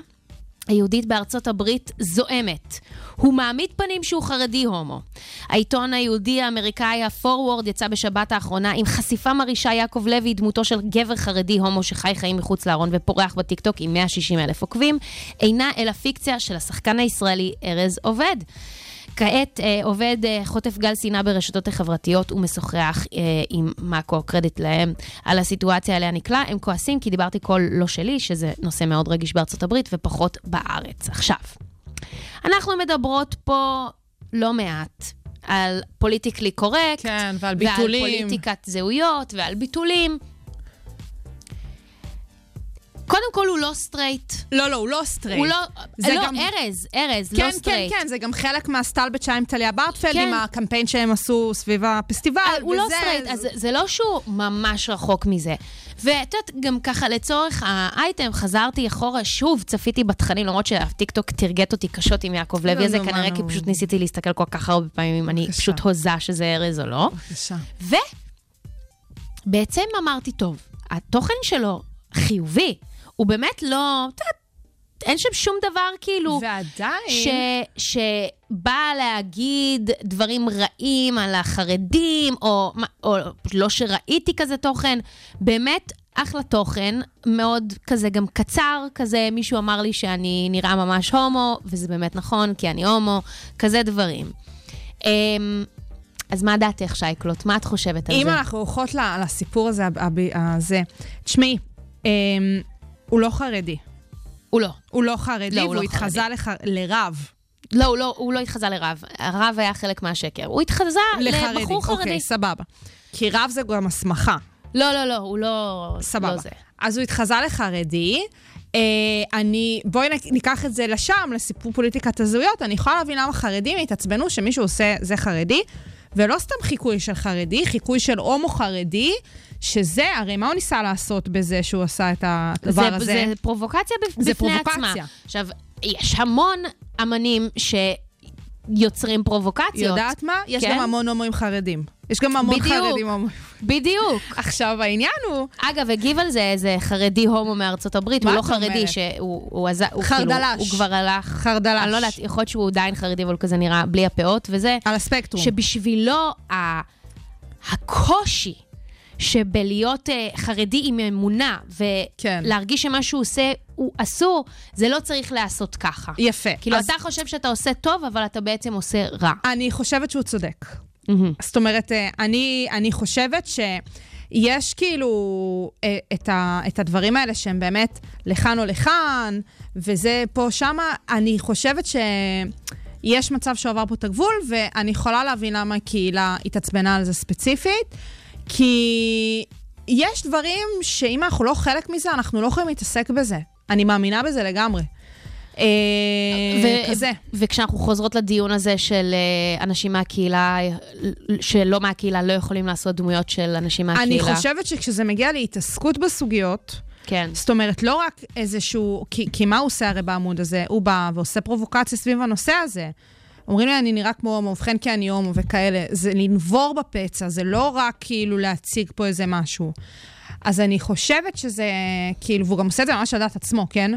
היהודית בארצות הברית זועמת. הוא מעמיד פנים שהוא חרדי הומו. העיתון היהודי האמריקאי ה-Forward יצא בשבת האחרונה עם חשיפה מרעישה יעקב לוי, דמותו של גבר חרדי הומו שחי חיים מחוץ לארון ופורח בטיקטוק עם 160 אלף עוקבים, אינה אלא פיקציה של השחקן הישראלי ארז עובד. כעת אה, עובד אה, חוטף גל שנאה ברשתות החברתיות ומשוחח אה, עם מאקו, קרדיט להם, על הסיטואציה אליה נקלע. הם כועסים כי דיברתי בקול לא שלי, שזה נושא מאוד רגיש בארצות הברית, ופחות בארץ. עכשיו, אנחנו מדברות פה לא מעט על politically correct, כן, ועל ועל ביטולים. פוליטיקת זהויות ועל ביטולים. קודם כל, הוא לא סטרייט. לא, לא, הוא לא סטרייט. הוא לא... זה לא, גם- ארז, ארז, כן, לא כן, סטרייט. כן, זה גם חלק מהסטלבט שהיה עם טליה ברטפלד, כן. עם הקמפיין שהם עשו סביב הפסטיבל. אה, הוא לא וזה- סטרייט, אז זה לא שהוא ממש רחוק מזה. ואת יודעת, גם ככה לצורך האייטם, חזרתי אחורה, שוב צפיתי בתכנים, למרות שהטיקטוק תרגט אותי קשות עם יעקב לוי הזה, נו, מה, כנראה כי. פשוט ניסיתי להסתכל כל כך הרבה פעמים אם אני. פשוט הוזה שזה ארז או לא. בבקשה. ובעצם אמרתי, טוב, התוכן שלו חיובי, הוא באמת לא, את יודעת, אין שם שום דבר כאילו... ועדיין... ש, שבא להגיד דברים רעים על החרדים, או, או לא שראיתי כזה תוכן, באמת אחלה תוכן, מאוד כזה גם קצר, כזה מישהו אמר לי שאני נראה ממש הומו, וזה באמת נכון, כי אני הומו, כזה דברים. אמ, אז מה דעתך, שייקלוט? מה את חושבת על אם זה? אנחנו הולכות לסיפור הזה, הזה, תשמעי, אמ, הוא לא חרדי. הוא לא. הוא לא חרדי, לא, הוא והוא לא התחזה לח- לרב. לא, הוא לא, הוא לא התחזה לרב. הרב היה חלק מהשקר. הוא התחזה לחרדי. לבחור חרדי. אוקיי, סבבה. כי רב זה גם הסמכה. לא, לא, לא, הוא לא... סבבה. לא זה. אז הוא התחזה לחרדי. אה, אני, בואי ניקח את זה לשם, לסיפור פוליטיקת הזהויות. אני יכולה להבין למה חרדים התעצבנו שמישהו עושה זה חרדי, ולא סתם חיקוי של חרדי, חיקוי של הומו חרדי, שזה, הרי מה הוא ניסה לעשות בזה שהוא עשה את הדבר זה, הזה? זה פרובוקציה בפ- זה בפני פרובוקציה. עצמה. עכשיו, יש המון אמנים שיוצרים פרובוקציות. יודעת מה? יש כן? גם המון הומואים חרדים. יש גם המון בדיוק. חרדים הומואים. בדיוק. עכשיו, העניין הוא... אגב, הגיב על זה איזה חרדי הומו מארצות הברית, הוא לא חרדי, אומרת? שהוא הוא עז... הוא חרדלש. כאילו, הוא כבר הלך... חרדלש. אני לא יודעת, יכול להיות שהוא עדיין חרדי, אבל הוא כזה נראה בלי הפאות וזה. על הספקטרום. שבשבילו ה... הקושי שבלהיות uh, חרדי עם אמונה, כן. ולהרגיש שמה שהוא עושה הוא אסור, זה לא צריך להיעשות ככה. יפה. כאילו, אז אתה חושב שאתה עושה טוב, אבל אתה בעצם עושה רע. אני חושבת שהוא צודק. מהמם. זאת אומרת, אה, אני, אני חושבת שיש כאילו אה, את, ה, את הדברים האלה שהם באמת לכאן או לכאן, וזה פה, שמה, אני חושבת שיש מצב שהוא עבר פה את הגבול, ואני יכולה להבין למה הקהילה התעצבנה על זה ספציפית, כי יש דברים שאם אנחנו לא חלק מזה, אנחנו לא יכולים להתעסק בזה. אני מאמינה בזה לגמרי. אה, ו- כזה. וכשאנחנו חוזרות לדיון הזה של אה, אנשים מהקהילה, שלא מהקהילה, לא יכולים לעשות דמויות של אנשים מהקהילה. אני חושבת שכשזה מגיע להתעסקות בסוגיות, כן. זאת אומרת, לא רק איזשהו... כי, כי מה הוא עושה הרי בעמוד הזה? הוא בא ועושה פרובוקציה סביב הנושא הזה. אומרים לי, אני נראה כמו הומו, ובכן כי אני הומו וכאלה. זה לנבור בפצע, זה לא רק כאילו להציג פה איזה משהו. אז אני חושבת שזה, כאילו, והוא גם עושה את זה ממש על דעת עצמו, כן?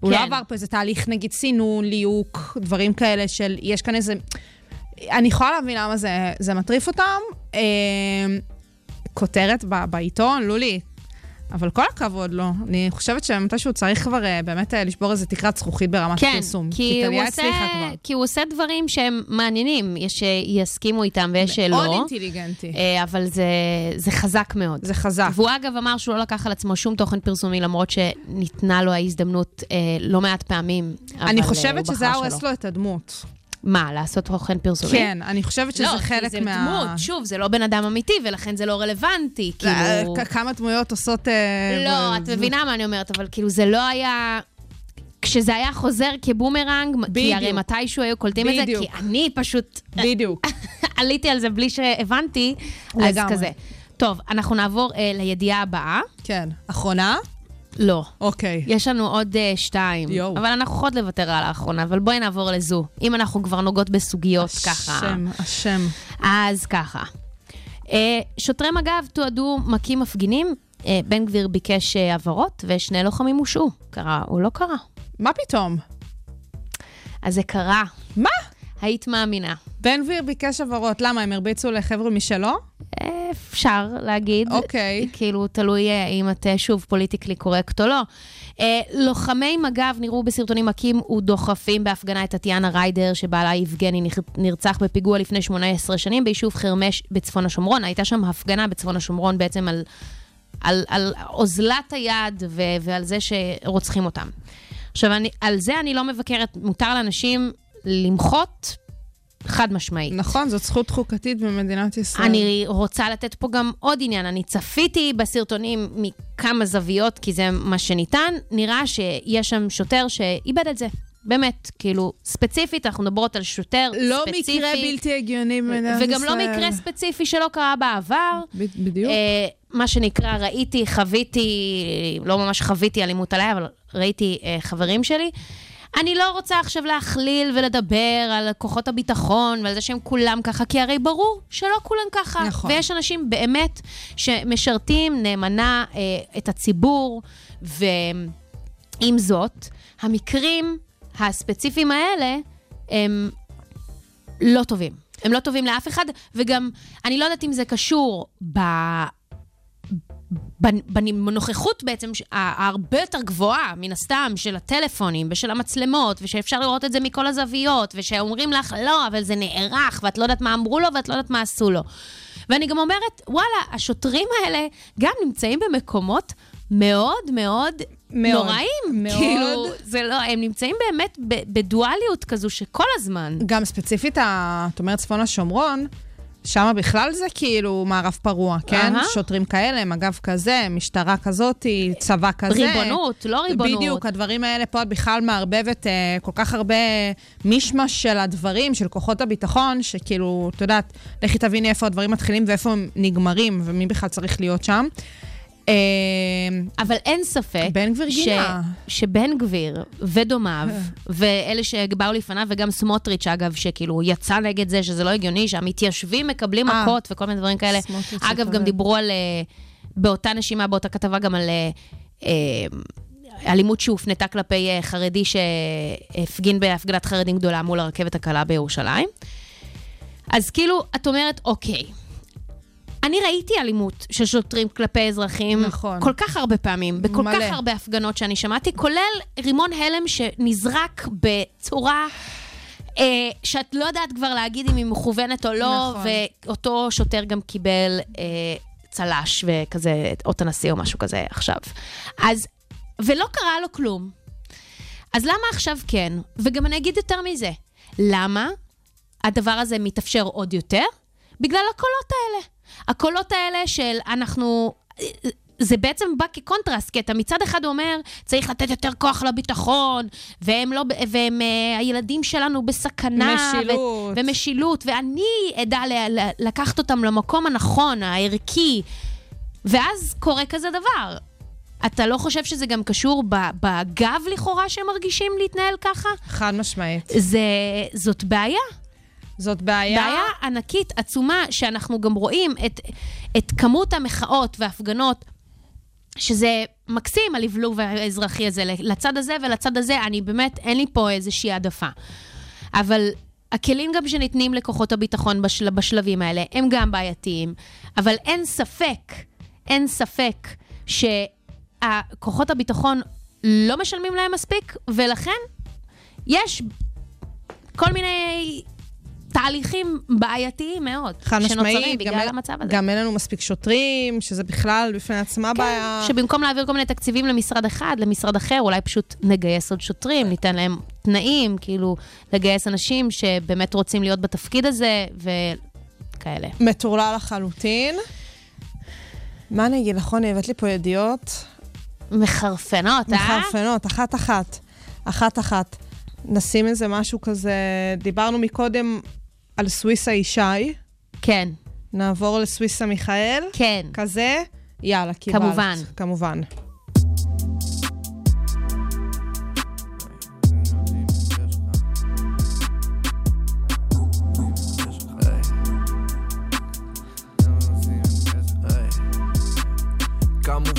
הוא לא כן. עבר פה איזה תהליך, נגיד, סינון, ליהוק, דברים כאלה של, יש כאן איזה... אני יכולה להבין למה זה, זה מטריף אותם. אה, כותרת ב- בעיתון, לולי, אבל כל הכבוד לו. אני חושבת שמתישהו צריך כבר אה, באמת אה, לשבור איזה תקרת זכוכית ברמת כן, הפרסום. כי הוא, עושה. כי הוא עושה דברים שהם מעניינים, יש שיסכימו איתם ויש שלא. מאוד אינטליגנטי. אה, אבל זה, זה חזק מאוד. זה חזק. והוא אגב אמר שהוא לא לקח על עצמו שום תוכן פרסומי, למרות שניתנה לו ההזדמנות אה, לא מעט פעמים. אני אה, חושבת שזה היה הורס. לו את הדמות. מה, לעשות תוכן פרסומי? כן, אני חושבת שזה לא, חלק כי זה מה... דמות, שוב, זה לא בן אדם אמיתי, ולכן זה לא רלוונטי, אה, כאילו... כמה דמויות עושות... אה, לא, ב- את מבינה מה אני אומרת, אבל כאילו זה לא היה... כשזה היה חוזר כבומרנג, כי בדיוק. הרי מתישהו היו קולטים את זה, בדיוק. כי אני פשוט בדיוק. עליתי על זה בלי שהבנתי, אז לגמרי. כזה. טוב, אנחנו נעבור אה, לידיעה הבאה. כן. אחרונה? לא. אוקיי. יש לנו עוד אה, שתיים, יואו. אבל אנחנו יכולות לוותר על האחרונה, אבל בואי נעבור לזו. אם אנחנו כבר נוגעות בסוגיות ככה. השם, השם. אז ככה. אה, שוטרי מג"ב תועדו מכים מפגינים, אה, בן גביר ביקש אה, הבהרות, ושני לוחמים הושעו. קרה או לא קרה? מה פתאום? אז זה קרה. מה? היית מאמינה. בן גביר ביקש הבהרות. למה, הם הרביצו לחבר'ה משלו? אפשר להגיד. אוקיי. כאילו, תלוי אה, אם את אה, שוב politically correct או לא. אה, לוחמי מג"ב נראו בסרטונים מכים ודוחפים בהפגנה את טטיאנה ריידר, שבעלה יבגני נרצח בפיגוע לפני 18 שנים ביישוב חרמש בצפון השומרון. הייתה שם הפגנה בצפון השומרון בעצם על, על, על אוזלת היד ו- ועל זה שרוצחים אותם. עכשיו, אני, על זה אני לא מבקרת, מותר לאנשים למחות, חד משמעית. נכון, זאת זכות חוקתית במדינת ישראל. אני רוצה לתת פה גם עוד עניין. אני צפיתי בסרטונים מכמה זוויות, כי זה מה שניתן. נראה שיש שם שוטר שאיבד את זה. באמת, כאילו, ספציפית, אנחנו מדברות על שוטר לא ספציפי. מקרה בלתי הגיוני במדינת ישראל. וגם לא מקרה ספציפי שלא קרה בעבר. בדיוק. אה, מה שנקרא, ראיתי, חוויתי, לא ממש חוויתי אלימות עליי, אבל ראיתי אה, חברים שלי. אני לא רוצה עכשיו להכליל ולדבר על כוחות הביטחון ועל זה שהם כולם ככה, כי הרי ברור שלא כולם ככה. נכון. ויש אנשים באמת שמשרתים נאמנה אה, את הציבור, ועם זאת, המקרים הספציפיים האלה הם לא טובים. הם לא טובים לאף אחד, וגם, אני לא יודעת אם זה קשור ב... בנ- בנוכחות בעצם ההרבה יותר גבוהה, מן הסתם, של הטלפונים ושל המצלמות, ושאפשר לראות את זה מכל הזוויות, ושאומרים לך, לא, אבל זה נערך, ואת לא יודעת מה אמרו לו, ואת לא יודעת מה עשו לו. ואני גם אומרת, וואלה, השוטרים האלה גם נמצאים במקומות מאוד מאוד מאוד, נוראים. מאוד. כאילו, זה לא, הם נמצאים באמת בדואליות כזו שכל הזמן. גם ספציפית, את אומרת צפון השומרון, שם בכלל זה כאילו מערב פרוע, כן? אהה. שוטרים כאלה, מג"ב כזה, משטרה כזאת, צבא כזה. ריבונות, לא ריבונות. בדיוק, הדברים האלה פה את בכלל מערבבת אה, כל כך הרבה מישמש של הדברים, של כוחות הביטחון, שכאילו, את יודעת, לכי תביני איפה הדברים מתחילים ואיפה הם נגמרים, ומי בכלל צריך להיות שם. אה, אבל אין ספק... בן גביר גינה. שבן גביר ודומיו, ואלה שבאו לפניו, וגם סמוטריץ', אגב, שכאילו יצא נגד זה, שזה לא הגיוני, שהמתיישבים מקבלים אה. מכות וכל מיני דברים כאלה. אגב. גם דיברו על... אה, באותה נשימה, באותה כתבה, גם על... אה, אה, אלימות שהופנתה כלפי אה, חרדי שהפגין בהפגנת חרדים גדולה מול הרכבת הקלה בירושלים. אז כאילו, את אומרת, אוקיי, אני ראיתי אלימות של שוטרים כלפי אזרחים נכון. כל כך הרבה פעמים, בכל מלא. כך הרבה הפגנות שאני שמעתי, כולל רימון הלם שנזרק בצורה... אה, שאת לא יודעת כבר להגיד אם היא מכוונת או לא, נכון. ואותו שוטר גם קיבל אה, צל"ש וכזה, אות הנשיא או משהו כזה עכשיו. אז, ולא קרה לו כלום. אז למה עכשיו כן? וגם אני אגיד יותר מזה, למה הדבר הזה מתאפשר עוד יותר? בגלל הקולות האלה. הקולות האלה של אנחנו... זה בעצם בא כקונטרסט, כי אתה מצד אחד אומר, צריך לתת יותר כוח לביטחון, והם לא, והם, אה, הילדים שלנו בסכנה. משילות. ו, ומשילות, ואני אדע ל, ל, לקחת אותם למקום הנכון, הערכי. ואז קורה כזה דבר. אתה לא חושב שזה גם קשור בגב לכאורה שהם מרגישים להתנהל ככה? חד משמעית. זה, זאת בעיה. זאת בעיה. בעיה ענקית, עצומה, שאנחנו גם רואים את, את כמות המחאות וההפגנות, שזה מקסים, הלבלוב האזרחי הזה, לצד הזה ולצד הזה, אני באמת, אין לי פה איזושהי העדפה. אבל הכלים גם שניתנים לכוחות הביטחון בשל, בשלבים האלה, הם גם בעייתיים, אבל אין ספק, אין ספק שכוחות הביטחון לא משלמים להם מספיק, ולכן יש כל מיני תהליכים בעייתיים מאוד, חד משמעית, גם. גם אין לנו מספיק שוטרים, שזה בכלל בפני עצמה בעיה. כן, שבמקום להעביר כל מיני תקציבים למשרד אחד, למשרד אחר, אולי פשוט נגייס עוד שוטרים, ניתן להם תנאים, כאילו, לגייס אנשים שבאמת רוצים להיות בתפקיד הזה, וכאלה. מטורלל לחלוטין. מה אני אגיד, נכון, הבאת לי פה ידיעות מחרפנות, אה? מחרפנות, אחת-אחת. אחת-אחת. נשים איזה משהו כזה, דיברנו מקודם על סוויסה ישי, כן, נעבור לסוויסה מיכאל, כן. כזה, יאללה, קיבלת. כמובן. כמובן.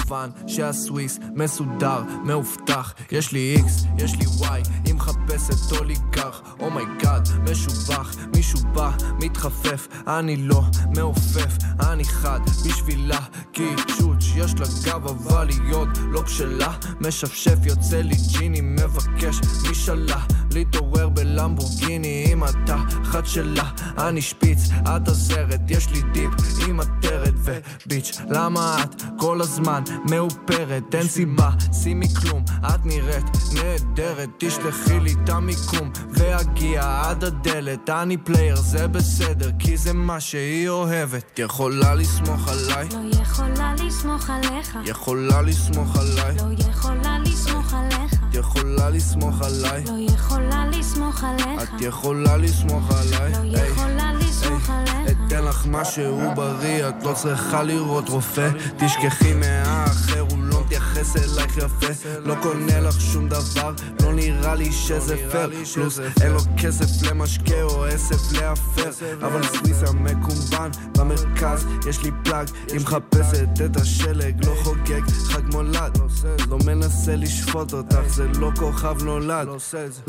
כמובן שהסוויס מסודר, מאובטח. יש לי איקס, יש לי וואי, היא מחפשת אוליגרך. אומייגאד, משובח, מישהו בא, מתחפף. אני לא מעופף, אני חד בשבילה. כי שוץ' יש לה גב אבל היא עוד לא בשלה. משפשף יוצא לי ג'יני מבקש משאלה להתעורר בלמבורגיני עם התחת שלה. אני שפיץ, את עזרת, יש לי דיפ עם עטרת. ו bitch למה את כל הזמן מאופרת? אין סיבה, שימי כלום, את נראית נהדרת. תשלחי לי את המיקום ואגיע עד הדלת. אני פלייר, זה בסדר, כי זה מה שהיא אוהבת. יכולה לסמוך עליי, לא יכולה לסמוך עליך. יכולה לסמוך עליי? לא יכולה לסמוך עליך. יכולה לסמוך עליי לא יכולה לסמוך עליך. את יכולה לסמוך עליי לא. יכולה לסמוך עליך. אתן לך משהו בריא, את לא צריכה לראות רופא תשכחי מהאחר, מתייחס אלייך יפה. לא קונה לך שום דבר, לא נראה לי שזה פייר פלוס אין לו כסף למשקה או עשב לאפר אבל סוויסה מקומבן במרכז יש לי plug. היא מחפשת את השלג לא חוגג חג מולד. לא מנסה לשפוט אותך זה לא כוכב נולד.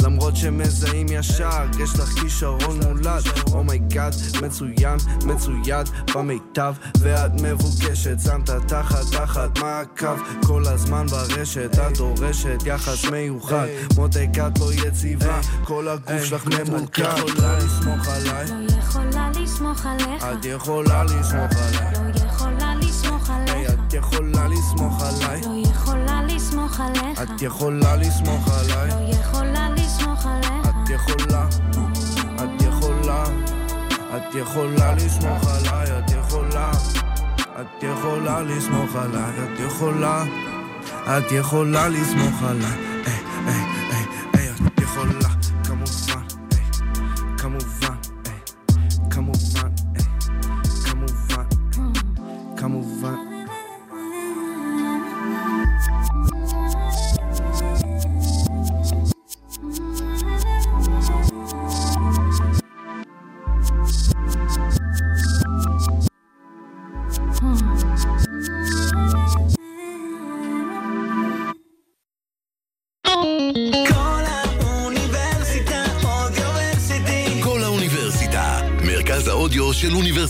למרות שמזהים ישר יש לך כישרון מולד. Oh my God מצוין מצויד במיטב. ואת מבוקשת שמת תחת תחת מעקב. כל הזמן ברשת את דורשת יחס מיוחד מותק את לא יציבה כל הגוף שלך ממורכב את יכולה לסמוך עליי לא יכולה לסמוך עליך. את יכולה לסמוך עליי לא יכולה לסמוך עליך. את יכולה לסמוך עליי לא יכולה לסמוך עליך. את יכולה לסמוך עליי לא יכולה לסמוך עליך. את יכולה, את יכולה, את יכולה לסמוך עליי, את יכולה, את יכולה לסמוך עליי, את יכולה, את יכולה לסמוך עליי,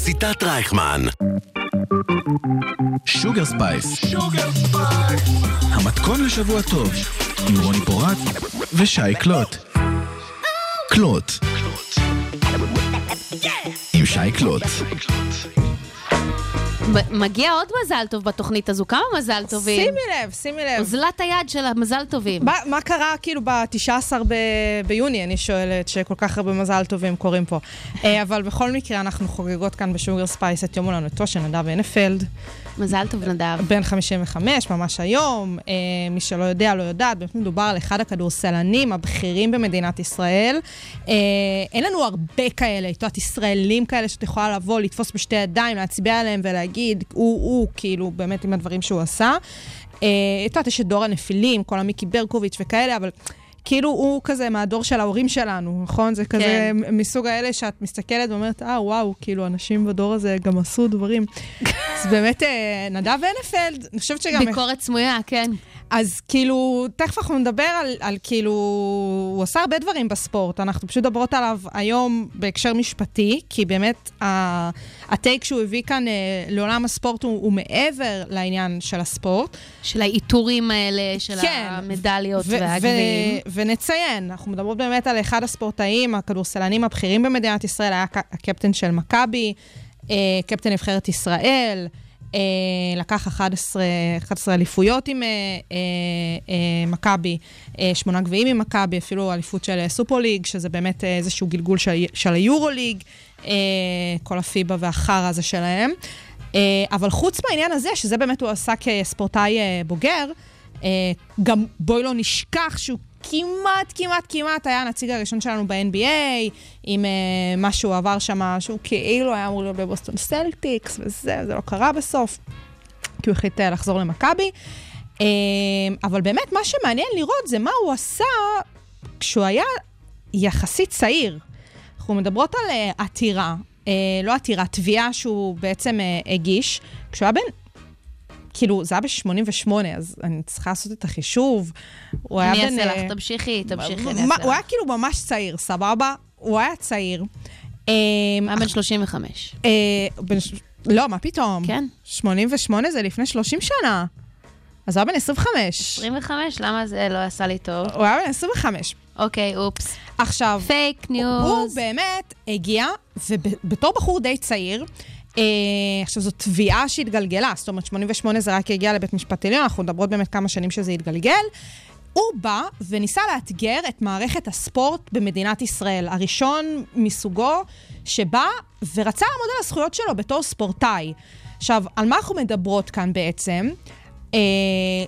אוניברסיטת רייכמן. Sugar Spice. המתכון לשבוע טוב, עם רוני פורט ושי קלוט. קלוט. עם שי קלוט. מגיע עוד מזל טוב בתוכנית הזו, כמה מזל טובים? שימי לב, שימי לב. אוזלת היד של המזל טובים. מה, מה קרה כאילו ב-19 ב- ביוני, אני שואלת, שכל כך הרבה מזל טובים קורים פה. אה, אבל בכל מקרה, אנחנו חוגגות כאן ב Sugar Spice את יום הולדתו של נדב הנפלד, מזל טוב, נדב. בן 55, ממש היום. אה, מי שלא יודע, לא יודעת, באמת מדובר על אחד הכדורסלנים הבכירים במדינת ישראל. אה, אין לנו הרבה כאלה, את יודעת, ישראלים כאלה שאת יכולה לבוא, לתפוס בשתי ידיים, להצביע עליהם ולהגיד, הוא, הוא, כאילו, באמת עם הדברים שהוא עשה. אה, את יודעת, יש את דור הנפילים, כל המיקי ברקוביץ' וכאלה, אבל... כאילו הוא כזה מהדור של ההורים שלנו, נכון? זה כזה כן. מסוג האלה שאת מסתכלת ואומרת, אה, וואו, כאילו, אנשים בדור הזה גם עשו דברים. אז באמת, אה, נדב הנפלד, אני חושבת שגם... ביקורת סמויה, כן. אז כאילו, תכף אנחנו נדבר על, על כאילו, הוא עשה הרבה דברים בספורט, אנחנו פשוט מדברות עליו היום בהקשר משפטי, כי באמת ה- הטייק שהוא הביא כאן אה, לעולם הספורט הוא, הוא מעבר לעניין של הספורט. של העיטורים האלה, של כן. המדליות ו- והגביעים. ו- ונציין, אנחנו מדברות באמת על אחד הספורטאים, הכדורסלנים הבכירים במדינת ישראל, היה הקפטן של מכבי, אה, קפטן נבחרת ישראל, אה, לקח 11, 11 אליפויות עם אה, אה, אה, מכבי, אה, שמונה גביעים עם מכבי, אפילו אליפות של אה, סופר ליג, שזה באמת אה, איזשהו גלגול של, של היורו ליג, אה, כל הפיבה והחרא הזה שלהם. אה, אבל חוץ מהעניין הזה, שזה באמת הוא עשה כספורטאי אה, בוגר, אה, גם בואי לא נשכח שהוא כמעט, כמעט, כמעט היה הנציג הראשון שלנו ב-NBA, עם אה, מה שהוא עבר שם, שהוא כאילו היה אמור להיות בבוסטון סלטיקס, וזה, זה לא קרה בסוף, כי הוא החליט אה, לחזור למכבי. אה, אבל באמת, מה שמעניין לראות זה מה הוא עשה כשהוא היה יחסית צעיר. אנחנו מדברות על אה, עתירה, אה, לא עתירה, תביעה שהוא בעצם אה, הגיש, כשהוא היה בן כאילו, זה היה ב-88, אז אני צריכה לעשות את החישוב. הוא היה אני בן... אעשה אה, לך, תמשיכי, תמשיכי, אני אעשה הוא היה לך. כאילו ממש צעיר, סבבה? הוא היה צעיר. היה בן 35. אה, בן ש- לא, מה פתאום? כן. 88 זה לפני 30 שנה. אז הוא היה בן 25. 25, למה זה לא עשה לי טוב? הוא היה בן 25. אוקיי, אופס. עכשיו, fake news. הוא באמת הגיע, ובתור בחור די צעיר, אה, עכשיו זו תביעה שהתגלגלה, זאת אומרת 88 זה רק הגיע לבית משפט עליון, אנחנו מדברות באמת כמה שנים שזה התגלגל. הוא בא וניסה לאתגר את מערכת הספורט במדינת ישראל, הראשון מסוגו שבא ורצה לעמוד על הזכויות שלו בתור ספורטאי. עכשיו, על מה אנחנו מדברות כאן בעצם? אה,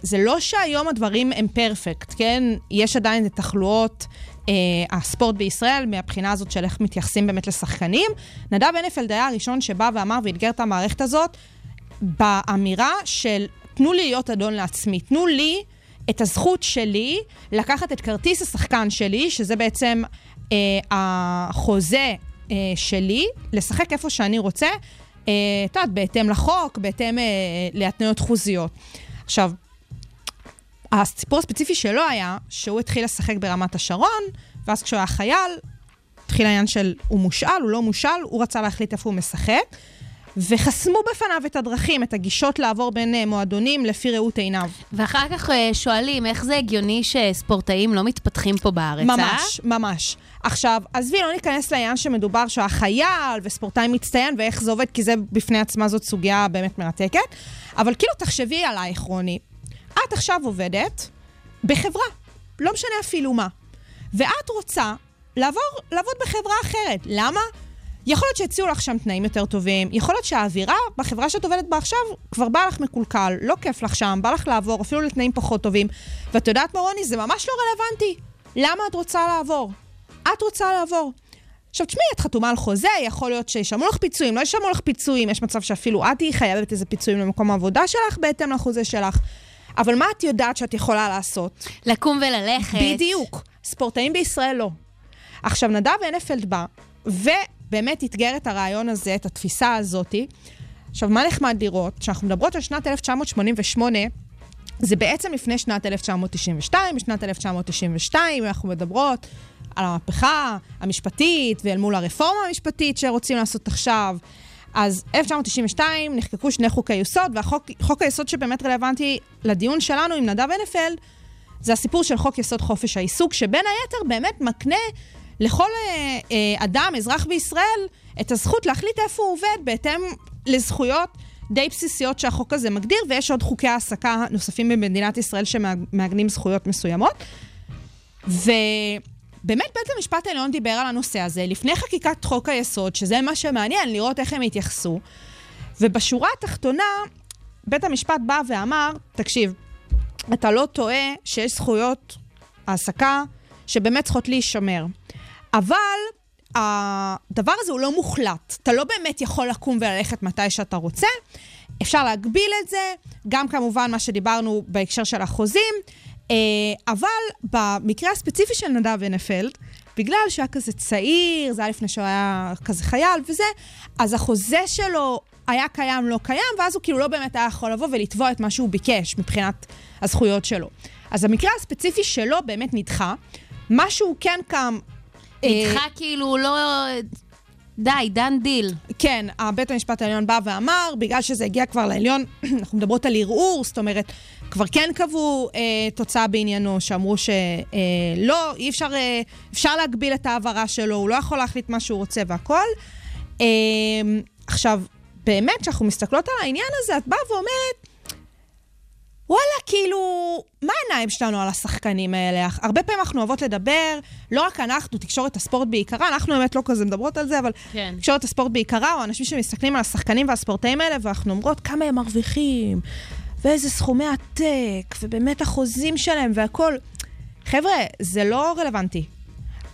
זה לא שהיום הדברים הם פרפקט, כן? יש עדיין תחלואות אה, הספורט בישראל, מהבחינה הזאת של איך מתייחסים באמת לשחקנים. נדב הנפלד היה הראשון שבא ואמר ואתגר את המערכת הזאת באמירה של תנו לי להיות אדון לעצמי, תנו לי את הזכות שלי לקחת את כרטיס השחקן שלי, שזה בעצם אה, החוזה אה, שלי, לשחק איפה שאני רוצה, אה, את יודעת, בהתאם לחוק, בהתאם אה, להתניות חוזיות. עכשיו, הסיפור הספציפי שלו היה שהוא התחיל לשחק ברמת השרון, ואז כשהוא היה חייל, התחיל העניין של הוא מושאל, הוא לא מושאל, הוא רצה להחליט איפה הוא משחק, וחסמו בפניו את הדרכים, את הגישות לעבור בין אה, מועדונים לפי ראות עיניו. ואחר כך אה, שואלים, איך זה הגיוני שספורטאים לא מתפתחים פה בארץ, אה? ממש, ממש. עכשיו, עזבי, לא ניכנס לעניין שמדובר שהוא היה חייל וספורטאי מצטיין ואיך זה עובד, כי זה בפני עצמה זאת סוגיה באמת מרתקת. אבל כאילו, תחשבי עלייך, רוני. את עכשיו עובדת בחברה, לא משנה אפילו מה, ואת רוצה לעבור, לעבוד בחברה אחרת. למה? יכול להיות שהציעו לך שם תנאים יותר טובים, יכול להיות שהאווירה בחברה שאת עובדת בה עכשיו כבר בא לך מקולקל, לא כיף לך שם, בא לך לעבור אפילו לתנאים פחות טובים. ואת יודעת מה, רוני? זה ממש לא רלוונטי. למה את רוצה לעבור? את רוצה לעבור. עכשיו, תשמעי, את חתומה על חוזה, יכול להיות שישלמו לך פיצויים, לא ישלמו לך פיצויים, יש מצב שאפילו את תהיי חייבת איזה פיצויים למקום העבודה שלך בהתאם לחוזה שלך. אבל מה את יודעת שאת יכולה לעשות? לקום וללכת. בדיוק. ספורטאים בישראל לא. עכשיו, נדב הנפלד בא, ובאמת אתגר את הרעיון הזה, את התפיסה הזאתי. עכשיו, מה נחמד לראות? כשאנחנו מדברות על שנת 1988, זה בעצם לפני שנת 1992, בשנת 1992 אנחנו מדברות על המהפכה המשפטית ואל מול הרפורמה המשפטית שרוצים לעשות עכשיו. אז 1992 נחקקו שני חוקי יסוד, והחוק היסוד שבאמת רלוונטי לדיון שלנו עם נדב הנפלד, זה הסיפור של חוק יסוד חופש העיסוק, שבין היתר באמת מקנה לכל אה, אה, אדם, אזרח בישראל, את הזכות להחליט איפה הוא עובד בהתאם לזכויות די בסיסיות שהחוק הזה מגדיר, ויש עוד חוקי העסקה נוספים במדינת ישראל שמעגנים זכויות מסוימות. ובאמת בית המשפט העליון דיבר על הנושא הזה לפני חקיקת חוק היסוד, שזה מה שמעניין, לראות איך הם יתייחסו. ובשורה התחתונה, בית המשפט בא ואמר, תקשיב, אתה לא טועה שיש זכויות העסקה שבאמת צריכות להישמר. אבל הדבר הזה הוא לא מוחלט. אתה לא באמת יכול לקום וללכת מתי שאתה רוצה. אפשר להגביל את זה, גם כמובן מה שדיברנו בהקשר של החוזים, אה, אבל במקרה הספציפי של נדב הנפלד, בגלל שהיה כזה צעיר, זה היה לפני שהוא היה כזה חייל וזה, אז החוזה שלו היה קיים, לא קיים, ואז הוא כאילו לא באמת היה יכול לבוא ולתבוע את מה שהוא ביקש מבחינת הזכויות שלו. אז המקרה הספציפי שלו באמת נדחה. מה שהוא כן קם... אה, נדחה כאילו לא... די, דן דיל. כן, בית המשפט העליון בא ואמר, בגלל שזה הגיע כבר לעליון, אנחנו מדברות על ערעור, זאת אומרת, כבר כן קבעו אה, תוצאה בעניינו, שאמרו שלא, אה, לא, אי אפשר, אה, אפשר להגביל את ההעברה שלו, הוא לא יכול להחליט מה שהוא רוצה והכל. אה, עכשיו, באמת, כשאנחנו מסתכלות על העניין הזה, את באה ואומרת, וואלה, כאילו, מה העיניים שלנו על השחקנים האלה? הרבה פעמים אנחנו אוהבות לדבר, לא רק אנחנו, תקשורת הספורט בעיקרה, אנחנו באמת לא כזה מדברות על זה, אבל כן. תקשורת הספורט בעיקרה, או אנשים שמסתכלים על השחקנים והספורטאים האלה, ואנחנו אומרות כמה הם מרוויחים, ואיזה סכומי עתק, ובאמת החוזים שלהם והכול. חבר'ה, זה לא רלוונטי.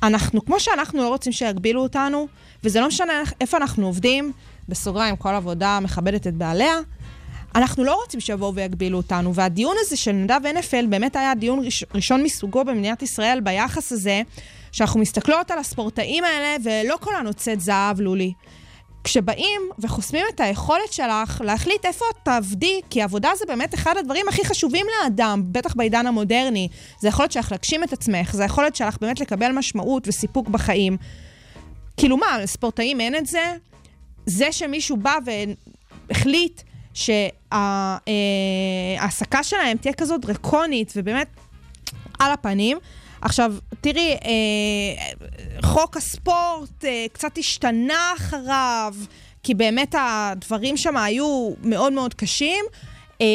אנחנו, כמו שאנחנו לא רוצים שיגבילו אותנו, וזה לא משנה איפה אנחנו עובדים, בסוגריים, כל עבודה מכבדת את בעליה, אנחנו לא רוצים שיבואו ויגבילו אותנו, והדיון הזה של נדב הנפלד באמת היה דיון ראש, ראשון מסוגו במדינת ישראל ביחס הזה, שאנחנו מסתכלות על הספורטאים האלה, ולא כל הנוצאת זהב, לולי. כשבאים וחוסמים את היכולת שלך להחליט איפה את תעבדי, כי עבודה זה באמת אחד הדברים הכי חשובים לאדם, בטח בעידן המודרני. זה יכולת שלך להגשים את עצמך, זה יכולת שלך באמת לקבל משמעות וסיפוק בחיים. כאילו מה, לספורטאים אין את זה? זה שמישהו בא והחליט שההעסקה שלהם תהיה כזאת דרקונית ובאמת על הפנים, עכשיו, תראי, אה, חוק הספורט אה, קצת השתנה אחריו, כי באמת הדברים שם היו מאוד מאוד קשים. אה,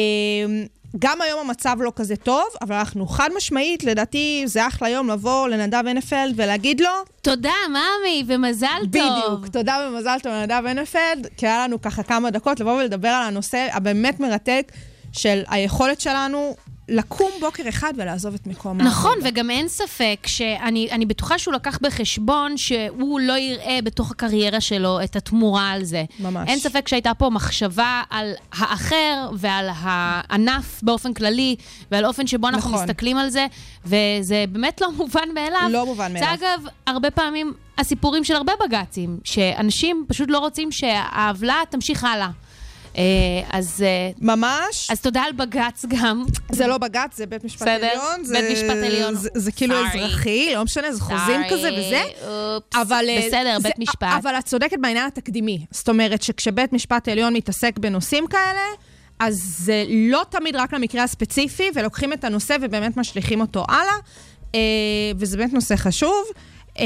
גם היום המצב לא כזה טוב, אבל אנחנו חד משמעית, לדעתי זה אחלה יום לבוא לנדב הנפלד ולהגיד לו, תודה, ממי, ומזל טוב. בדיוק, תודה ומזל טוב לנדב הנפלד, כי היה לנו ככה כמה דקות לבוא ולדבר על הנושא הבאמת מרתק של היכולת שלנו לקום בוקר אחד ולעזוב את מקום נכון, העבודה. וגם אין ספק שאני אני בטוחה שהוא לקח בחשבון שהוא לא יראה בתוך הקריירה שלו את התמורה על זה. ממש. אין ספק שהייתה פה מחשבה על האחר ועל הענף באופן כללי, ועל האופן שבו אנחנו נכון. מסתכלים על זה, וזה באמת לא מובן מאליו. לא מובן מאליו. זה אגב, הרבה פעמים הסיפורים של הרבה בג"צים, שאנשים פשוט לא רוצים שהעוולה תמשיך הלאה. אה, אז, אה, ממש. אז תודה על בג"ץ גם. זה לא בג"ץ, זה בית משפט בסדר, עליון. זה, בית משפט עליון. זה, זה כאילו Sorry. אזרחי, לא משנה, זה חוזים Sorry, כזה וזה. אופס. אבל... אה, בסדר, זה, בית משפט. אבל את צודקת בעניין התקדימי. זאת אומרת שכשבית משפט עליון מתעסק בנושאים כאלה, אז זה לא תמיד רק למקרה הספציפי, ולוקחים את הנושא ובאמת משליכים אותו הלאה, אה, וזה באמת נושא חשוב. אה,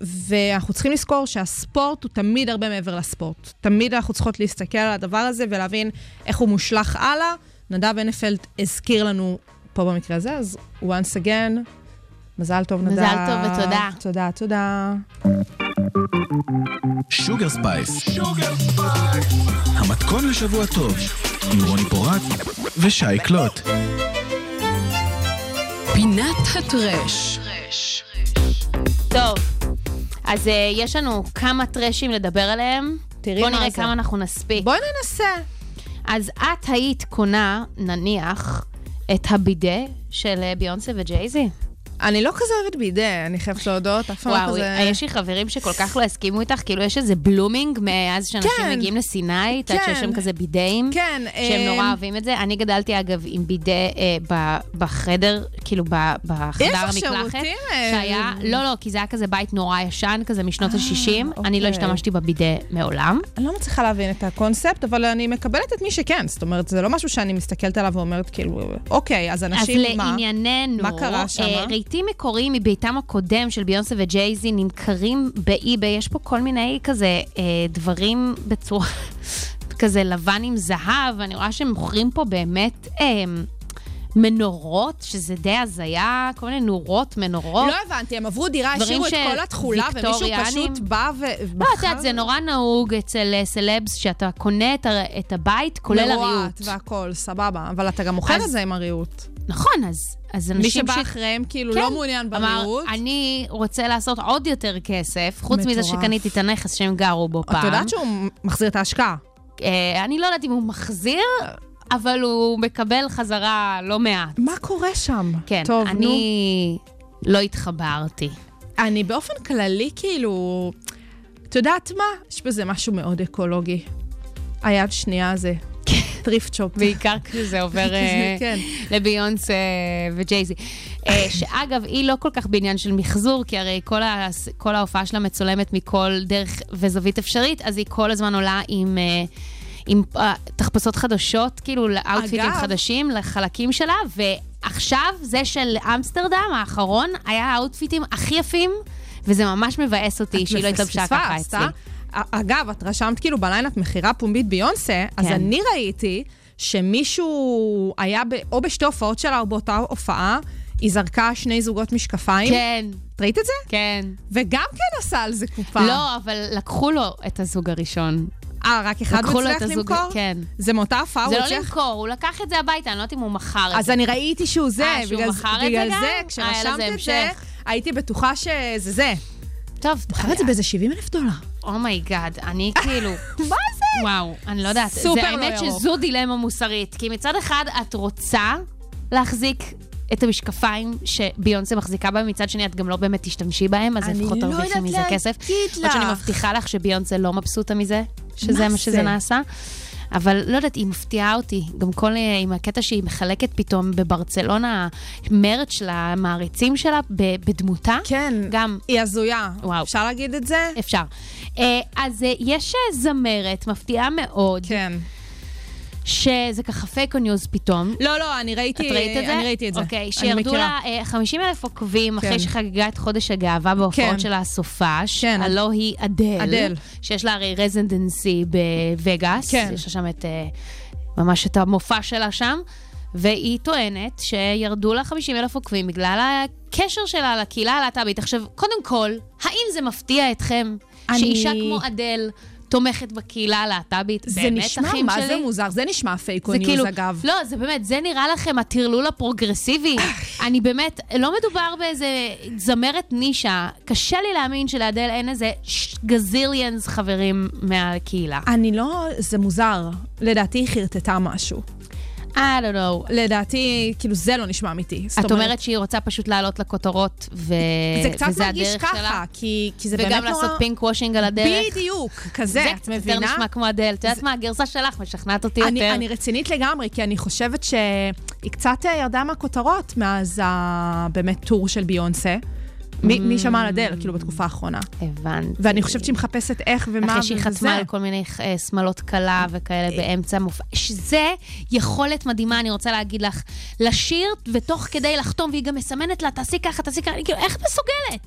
ואנחנו צריכים לזכור שהספורט הוא תמיד הרבה מעבר לספורט. תמיד אנחנו צריכות להסתכל על הדבר הזה ולהבין איך הוא מושלך הלאה. נדב הנפלד הזכיר לנו פה במקרה הזה, אז once again, מזל טוב, נדב. מזל טוב ותודה. תודה, תודה. Sugar Spice. המתכון לשבוע טוב, עם רוני פורט ושי קלוט. פינת ה trash. טוב, אז uh, יש לנו כמה trash ים לדבר עליהם. תראי בוא מה נראה זה. כמה אנחנו נספיק. בואי ננסה. אז את היית קונה, נניח, את הבידה של אה, ביונסה וג'ייזי? אני לא כזה אוהבת בידה, אני חייבת להודות, אף פעם לא וואו, כזה... יש לי חברים שכל כך לא הסכימו איתך, כאילו יש איזה blooming מאז שאנשים כן. מגיעים לסיני, את יודעת כן. שיש שם כזה בידאים, כן, שהם אמ, נורא אוהבים את זה. אני גדלתי אגב עם בידה אה, בחדר, כאילו בחדר המקלחת. שירותים, אה, שהיה, לא, לא, כי זה היה כזה בית נורא ישן, כזה משנות ה-60. אני לא אוקיי. השתמשתי בבידה מעולם. אני לא מצליחה להבין את הקונספט, אבל אני מקבלת את מי שכן. זאת אומרת, זה לא משהו שאני מסתכלת עליו ואומרת, כאילו, אוקיי, אז אז אנשים, מה? לענייננו, מה קרה שמה? רהיטים מקוריים מביתם הקודם של ביונסה וג'ייזי נמכרים באי-ביי, יש פה כל מיני כזה אה, דברים בצורה כזה לבן עם זהב, אני רואה שהם מוכרים פה באמת אה, מנורות, שזה די הזיה, כל מיני נורות, מנורות. לא הבנתי, הם עברו דירה, השאירו את של כל התכולה, ומישהו. פשוט בא ו... לא, את יודעת, זה נורא נהוג אצל אה, סלבס, שאתה קונה את, ה- את הבית, כולל הריהוט. והכל, סבבה. אבל אתה גם אוכל אז- את זה עם הריהוט. נכון, אז, אז אנשים מי שבא ש- אחריהם, כאילו, כן. לא מעוניין בריהוט. אמר, אני רוצה לעשות עוד יותר כסף, חוץ מזה מטורף. שקניתי את הנכס שהם גרו בו פעם. את יודעת שהוא מחזיר את ההשקעה. אה, אני לא יודעת אם הוא מחזיר, אבל הוא מקבל חזרה לא מעט. מה קורה שם? כן, טוב, נו. אני לא התחברתי. אני באופן כללי, כאילו, את יודעת מה? יש בזה משהו מאוד אקולוגי. היד שנייה הזה. thrift shop. בעיקר כשזה עובר אה, כן. לביונס אה, וג'ייזי. אה, שאגב, היא לא כל כך בעניין של מחזור, כי הרי כל, ה, כל ההופעה שלה מצולמת מכל דרך וזווית אפשרית, אז היא כל הזמן עולה עם... עם אה, תחפושות חדשות, כאילו ל outfit ים אגב- חדשים, לחלקים שלה, ועכשיו זה של אמסטרדם האחרון, היה ה outfit ים הכי יפים, וזה ממש מבאס אותי שהיא לא התלבשה ככה אצלי. אגב, את רשמת כאילו ב lineup מכירה פומבית ביונסה, אז כן. אני ראיתי שמישהו היה ב, או בשתי הופעות שלה או באותה הופעה, היא זרקה שני זוגות משקפיים. כן, את ראית את זה? כן. וגם כן עשה על זה קופה. לא, אבל לקחו לו את הזוג הראשון. אה, רק אחד מצליח את הזוג- למכור? כן. זה מאותה הופעה? זה לא הצליח- למכור, הוא לקח את זה הביתה, אני לא יודעת אם הוא מכר את אז זה. אני ראיתי שהוא זה. אה, שהוא בגלל- מכר את זה בגלל גם? זה, אה, כשרשמת את זה. הייתי בטוחה שזה זה. טוב, מוכר את זה באיזה 70 אלף דולר. oh my god, אני כאילו... מה זה? וואו, אני לא יודעת. סופר זה לא האמת ירוק. שזו דילמה מוסרית. כי מצד אחד את רוצה להחזיק את המשקפיים שביונסה מחזיקה בהם, מצד שני את גם לא באמת תשתמשי בהם, אז אני לפחות לא תרוויחי יודעת מזה להגיד כסף. לך. למרות שאני מבטיחה לך שביונסה לא מבסוטה מזה, שזה מה מה שזה זה? נעשה. אבל לא יודעת, היא מפתיעה אותי. גם כל, אה, עם הקטע שהיא מחלקת פתאום בברצלונה merch למעריצים שלה ב- בדמותה. כן. גם היא הזויה. וואו. אפשר להגיד את זה? אפשר. אה, אז אה, יש זמרת מפתיעה מאוד, כן. שזה ככה fake news פתאום. לא, לא, אני ראיתי, את ראית את זה? אני ראיתי את זה. אוקיי, שירדו. לה 50 אלף עוקבים כן. אחרי שחגגה את חודש הגאווה בהופעות כן. שלה הסופש. כן. הלא היא אדל. אדל. שיש לה הרי residency בווגאס. כן. יש לה שם את, אה, ממש את המופע שלה שם. והיא טוענת שירדו לה 50 אלף עוקבים בגלל הקשר שלה לקהילה הלהט"בית. עכשיו, קודם כל, האם זה מפתיע אתכם אני- שאישה כמו אדל תומכת בקהילה הלהט"בית? זה נשמע, אחים מה שלי? זה מוזר? זה נשמע פייק או זה news, כאילו, אגב. לא, זה באמת, זה נראה לכם הטרלול הפרוגרסיבי. אני באמת, לא מדובר באיזה זמרת נישה. קשה לי להאמין שלאדל אין איזה גזיליאנס חברים מהקהילה. אני לא, זה מוזר. לדעתי היא חרטטה משהו. I don't know. לדעתי, כאילו, זה לא נשמע אמיתי. את אומרת שהיא רוצה פשוט לעלות לכותרות, ו... זה קצת וזה מרגיש הדרך ככה, שלה? כי, כי זה באמת וגם נורא... לעשות פינק וושינג על הדרך? בדיוק, כזה, זה את קצת יותר מבינה? נשמע כמו אדל. את יודעת מה, הגרסה שלך משכנעת אותי אני, יותר. אני רצינית לגמרי, כי אני חושבת שהיא קצת אה, ירדה מהכותרות מאז ה... באמת טור של ביונסה. מי, מי שמע על אדל, כאילו, בתקופה האחרונה. הבנתי. ואני חושבת שהיא מחפשת איך ומה אחרי שהיא וזה. חתמה על כל מיני אה, שמלות כלה וכאלה באמצע המופע. שזה יכולת מדהימה, אני רוצה להגיד לך. לשיר ותוך כדי לחתום, והיא גם מסמנת לה, תעשי ככה, תעשי ככה, אני כאילו, איך מסוגלת?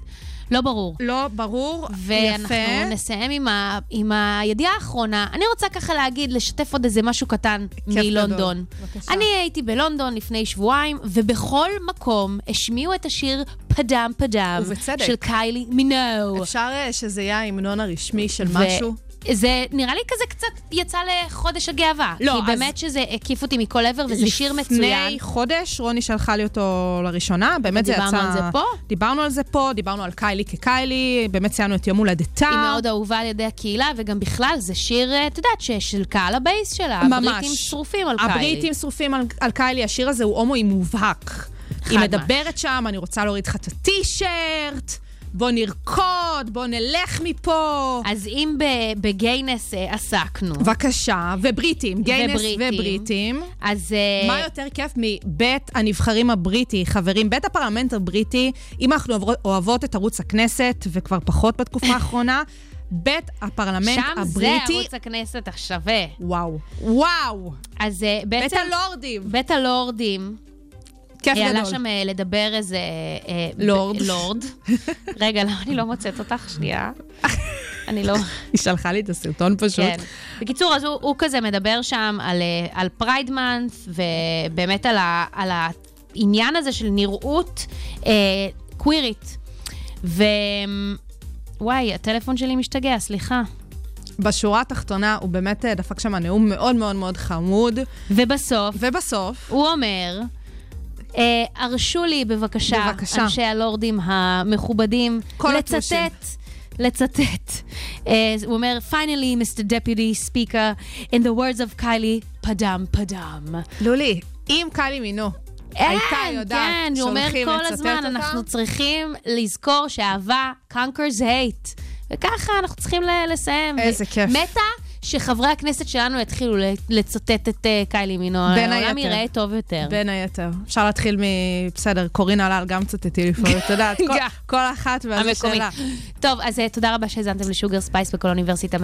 לא ברור. לא, ברור, ואנחנו יפה. נסיים עם, ה, עם הידיעה האחרונה. אני רוצה ככה להגיד, לשתף עוד איזה משהו קטן מלונדון. בבקשה. אני הייתי בלונדון לפני שבועיים, ובכל מקום השמיעו את השיר פדם פדם, ובצדק. של קיילי מינו. אפשר אה, שזה יהיה ההמנון הרשמי של ו- משהו? זה נראה לי כזה קצת יצא לחודש הגאווה. לא, כי אז- באמת שזה הקיף אותי מכל עבר, וזה שיר מצוין. לפני חודש רוני שלחה לי אותו לראשונה, באמת זה יצא... דיברנו על זה פה? דיברנו על זה פה, דיברנו על קיילי כקיילי, באמת ציינו את יום הולדתה. היא מאוד אהובה על ידי הקהילה, וגם בכלל, זה שיר, אה, את יודעת, של קהל ה base שלה. ממש. הבריטים שרופים על קיילי. הבריטים שרופים על, על קיילי, השיר הזה הוא הומואי מובהק. היא מדברת שם, אני רוצה להוריד לך את הטי-שירט, בוא נרקוד, בוא נלך מפה. אז אם בגיינס אה, עסקנו, בבקשה, ובריטים, גיינס ובריטים. ובריטים. אז... אה, מה יותר כיף מבית הנבחרים הבריטי, חברים? בית הפרלמנט הבריטי, אם אנחנו אוהבות- את ערוץ הכנסת, וכבר פחות בתקופה האחרונה, בית הפרלמנט שם זה הבריטי... ערוץ הכנסת השווה. וואו. וואו. אז אה, בית בעצם... הלורדים. בית הלורדים. כיף עלה גדול. שם אה, לדבר איזה... אה, לורד. ב- לורד. רגע, למה אני לא מוצאת אותך? שנייה. אני לא... היא שלחה לי את הסרטון פשוט. כן. בקיצור, אז הוא, הוא כזה מדבר שם על, אה, על Pride Month, ובאמת על, ה, על העניין הזה של נראות אה, קווירית. ו... וואי, הטלפון שלי משתגע, סליחה. בשורה התחתונה, הוא באמת אה, דפק שם נאום מאוד מאוד מאוד חמוד. ובסוף, ובסוף, הוא אומר, אה, הרשו לי בבקשה, בבקשה. אנשי הלורדים המכובדים, לצטט. לצטט. אה, הוא אומר, finally, Mr. Deputy Speaker, in the words of Kylie, פדם פדם. לולי, אם קיילי מינו הייתה אין, יודעת כן, הוא אומר כל הזמן, אותה, אנחנו צריכים לזכור שאהבה conquers hate. וככה אנחנו צריכים לסיים. איזה כיף. מתה שחברי הכנסת שלנו יתחילו ל- לצטט את אה, קיילי מינוג. בין העולם היתר. ייראה טוב יותר. בין היתר. אפשר להתחיל מ... בסדר, קורין אלאל גם צטטי לפעמים, את יודעת, כל- אחת המקומי. שלה. טוב, אז אה, תודה רבה שהאזנתם ל Sugar Spice בקול האוניברסיטה 106.2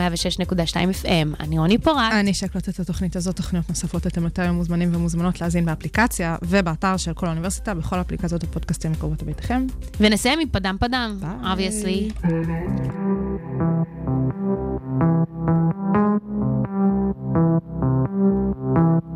FM. אני רוני פורט. אני שי קלוט את התוכנית הזאת, תוכניות נוספות אתם יותר מוזמנים ומוזמנות להאזין באפליקציה ובאתר של קול האוניברסיטה, בכל אפליקציות הפודקאסטים מקרובות לביתכם. ונסיים עם פדם פדם, ביי. Thank you.